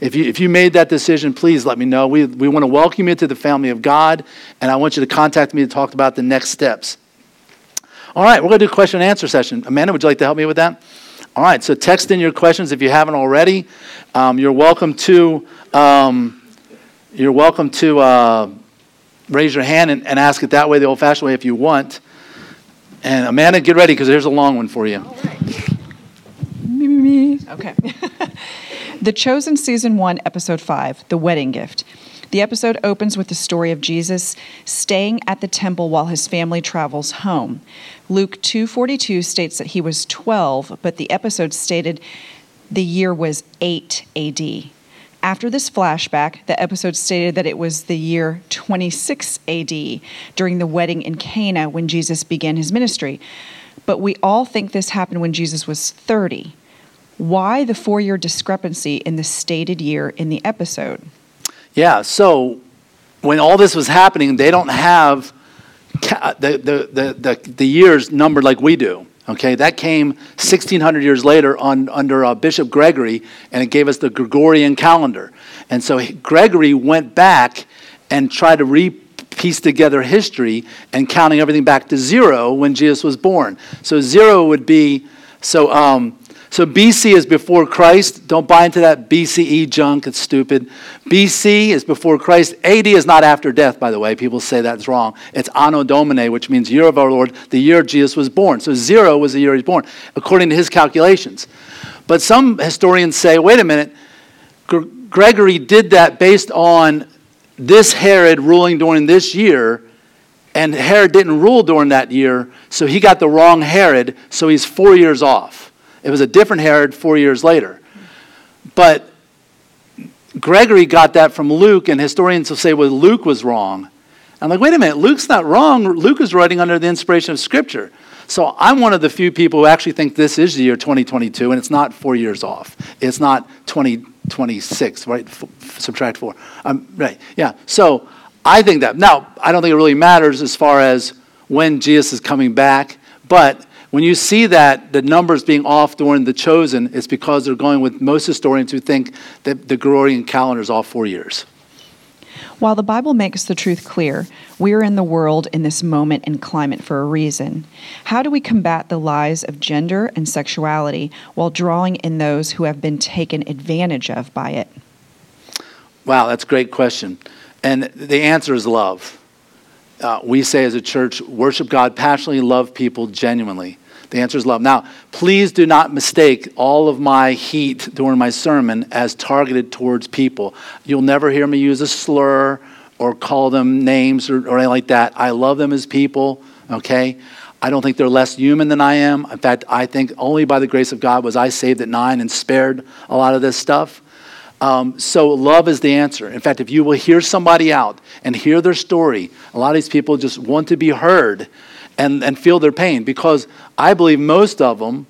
Speaker 1: If you, if you made that decision, please let me know. We, we want to welcome you to the family of God, and I want you to contact me to talk about the next steps. All right, we're going to do a question and answer session. Amanda, would you like to help me with that? All right, so text in your questions if you haven't already. Um, you're welcome to um, you're welcome to uh, raise your hand and, and ask it that way, the old-fashioned way, if you want. And Amanda, get ready because here's a long one for you.
Speaker 3: Me, me, me. Okay. the Chosen Season 1, Episode 5 The Wedding Gift. The episode opens with the story of Jesus staying at the temple while his family travels home. Luke 2:42 states that he was 12, but the episode stated the year was 8 AD. After this flashback, the episode stated that it was the year 26 AD during the wedding in Cana when Jesus began his ministry. But we all think this happened when Jesus was 30. Why the four year discrepancy in the stated year in the episode?
Speaker 1: Yeah, so when all this was happening, they don't have the, the, the, the, the years numbered like we do. Okay, that came 1600 years later on, under uh, Bishop Gregory, and it gave us the Gregorian calendar. And so Gregory went back and tried to re piece together history and counting everything back to zero when Jesus was born. So zero would be, so um, so BC is before Christ. Don't buy into that BCE junk. It's stupid. BC is before Christ. AD is not after death, by the way. People say that's wrong. It's Anno Domini, which means year of our Lord, the year Jesus was born. So zero was the year he was born, according to his calculations. But some historians say, wait a minute, Gregory did that based on this Herod ruling during this year, and Herod didn't rule during that year, so he got the wrong Herod, so he's four years off. It was a different Herod four years later. But Gregory got that from Luke, and historians will say, well, Luke was wrong. I'm like, wait a minute, Luke's not wrong. Luke is writing under the inspiration of Scripture. So I'm one of the few people who actually think this is the year 2022, and it's not four years off. It's not 2026, right? F- subtract four. Um, right, yeah. So I think that. Now, I don't think it really matters as far as when Jesus is coming back, but when you see that the numbers being off during the chosen, it's because they're going with most historians who think that the Gregorian calendar is all four years.
Speaker 3: While the Bible makes the truth clear, we are in the world in this moment and climate for a reason. How do we combat the lies of gender and sexuality while drawing in those who have been taken advantage of by it?
Speaker 1: Wow, that's a great question. And the answer is love uh, we say as a church, worship God passionately, love people genuinely. The answer is love. Now, please do not mistake all of my heat during my sermon as targeted towards people. You'll never hear me use a slur or call them names or, or anything like that. I love them as people, okay? I don't think they're less human than I am. In fact, I think only by the grace of God was I saved at nine and spared a lot of this stuff. Um, so, love is the answer. In fact, if you will hear somebody out and hear their story, a lot of these people just want to be heard and, and feel their pain because I believe most of them,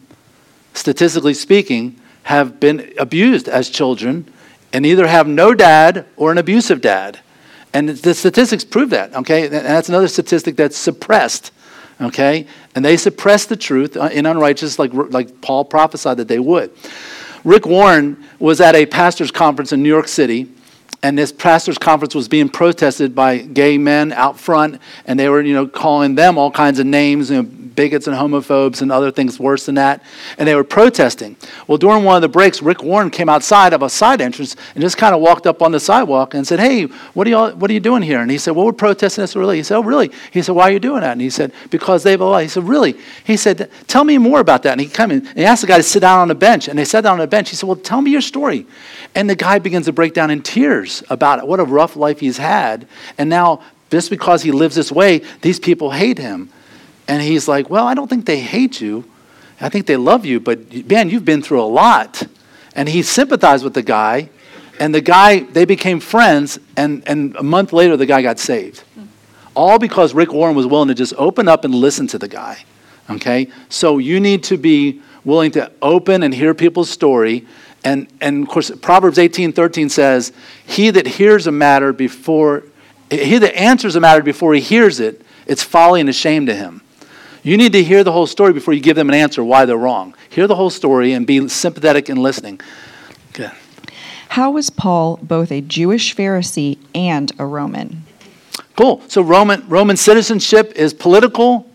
Speaker 1: statistically speaking, have been abused as children and either have no dad or an abusive dad. And the statistics prove that, okay? And that's another statistic that's suppressed, okay? And they suppress the truth in unrighteous, like, like Paul prophesied that they would. Rick Warren was at a pastor's conference in New York City, and this pastor's conference was being protested by gay men out front, and they were, you know, calling them all kinds of names, you know, bigots and homophobes and other things worse than that. And they were protesting. Well, during one of the breaks, Rick Warren came outside of a side entrance and just kind of walked up on the sidewalk and said, Hey, what are, y'all, what are you doing here? And he said, Well, we're protesting this really. He said, Oh, really? He said, Why are you doing that? And he said, Because they've allowed. He said, Really? He said, Tell me more about that. And he came in and he asked the guy to sit down on a bench. And they sat down on a bench. He said, Well, tell me your story. And the guy begins to break down in tears about it. What a rough life he's had. And now, just because he lives this way, these people hate him. And he's like, Well, I don't think they hate you. I think they love you, but man, you've been through a lot. And he sympathized with the guy. And the guy, they became friends. And, and a month later, the guy got saved. All because Rick Warren was willing to just open up and listen to the guy. Okay? So you need to be willing to open and hear people's story. And, and of course, Proverbs 18 13 says, He that hears a matter before, he that answers a matter before he hears it, it's folly and a shame to him. You need to hear the whole story before you give them an answer why they're wrong. Hear the whole story and be sympathetic and listening. Good.
Speaker 3: How was Paul both a Jewish Pharisee and a Roman?
Speaker 1: Cool. So Roman Roman citizenship is political.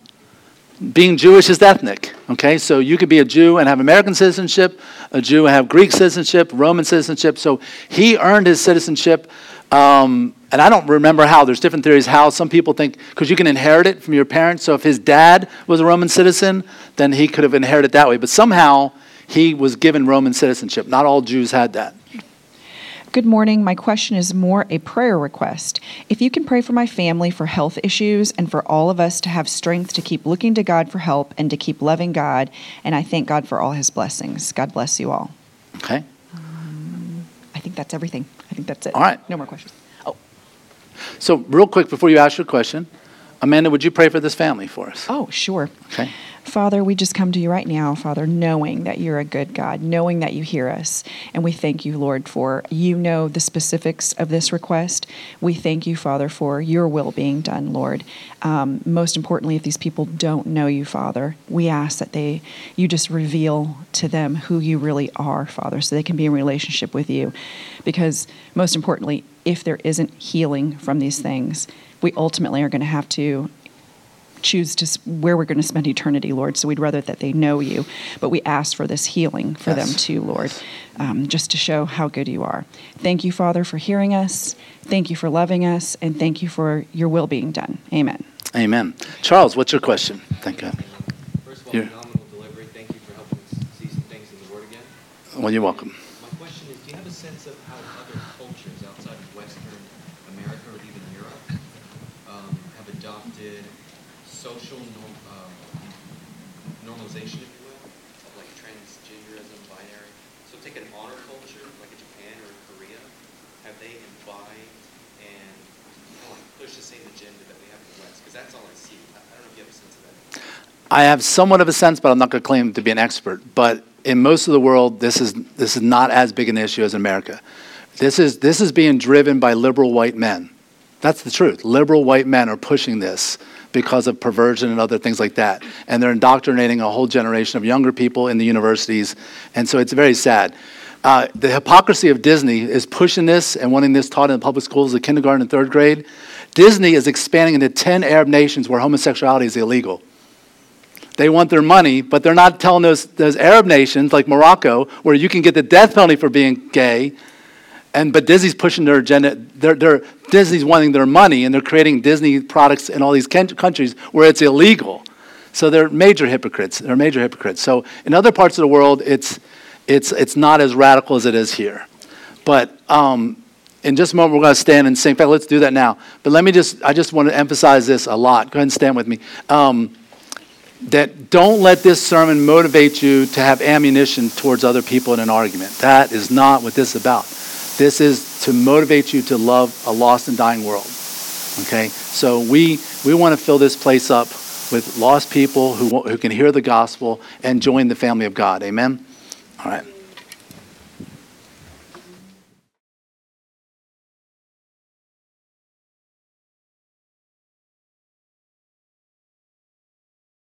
Speaker 1: Being Jewish is ethnic. Okay, so you could be a Jew and have American citizenship, a Jew and have Greek citizenship, Roman citizenship. So he earned his citizenship um, and I don't remember how. There's different theories how. Some people think because you can inherit it from your parents. So if his dad was a Roman citizen, then he could have inherited that way. But somehow he was given Roman citizenship. Not all Jews had that.
Speaker 3: Good morning. My question is more a prayer request. If you can pray for my family for health issues and for all of us to have strength to keep looking to God for help and to keep loving God, and I thank God for all his blessings. God bless you all. Okay. Um, I think that's everything. I think that's it.
Speaker 1: All right.
Speaker 3: No more questions. Oh,
Speaker 1: So, real quick before you ask your question, Amanda, would you pray for this family for us?
Speaker 3: oh, sure.
Speaker 1: Okay.
Speaker 3: Father, we just come to you right now, Father, knowing that you're a good God, knowing that you hear us. And we thank you, Lord, for you know the specifics of this request. We thank you, Father, for your will being done, Lord. Um, most importantly, if these people don't know you, Father, we ask that they you just reveal to them who you really are, Father, so they can be in relationship with you. Because most importantly, if there isn't healing from these things, we ultimately are going to have to choose to where we're going to spend eternity, Lord. So we'd rather that they know you, but we ask for this healing for them too, Lord, um, just to show how good you are. Thank you, Father, for hearing us. Thank you for loving us, and thank you for your will being done. Amen.
Speaker 1: Amen. Charles, what's your question? Thank God.
Speaker 4: First of all,
Speaker 1: Here.
Speaker 4: phenomenal delivery. Thank you for helping us see some things in the Word again.
Speaker 1: Well, you're welcome.
Speaker 4: My question is, do you have a sense of how other cultures outside of Western America or even Europe um, have adopted social norm, uh, normalization, if you will, of like transgenderism, binary? So take an honor culture like in Japan or in Korea. Have they imbibed and kind of like push the same agenda that we have in the West? Because that's all I see. I, don't know if you have a sense of that.
Speaker 1: I have somewhat of a sense, but I'm not going to claim to be an expert. But in most of the world, this is this is not as big an issue as in America. This is this is being driven by liberal white men. That's the truth. Liberal white men are pushing this because of perversion and other things like that, and they're indoctrinating a whole generation of younger people in the universities, and so it's very sad. Uh, the hypocrisy of Disney is pushing this and wanting this taught in the public schools, the kindergarten and third grade. Disney is expanding into 10 Arab nations where homosexuality is illegal. They want their money, but they're not telling those, those Arab nations like Morocco, where you can get the death penalty for being gay, and but Disney's pushing their agenda. They're, they're, Disney's wanting their money, and they're creating Disney products in all these countries where it's illegal. So they're major hypocrites. They're major hypocrites. So in other parts of the world, it's, it's, it's not as radical as it is here. But um, in just a moment, we're going to stand and sing. In fact, let's do that now. But let me just, I just want to emphasize this a lot. Go ahead and stand with me. Um, that don't let this sermon motivate you to have ammunition towards other people in an argument. That is not what this is about. This is to motivate you to love a lost and dying world. Okay? So we, we want to fill this place up with lost people who, who can hear the gospel and join the family of God. Amen? All right.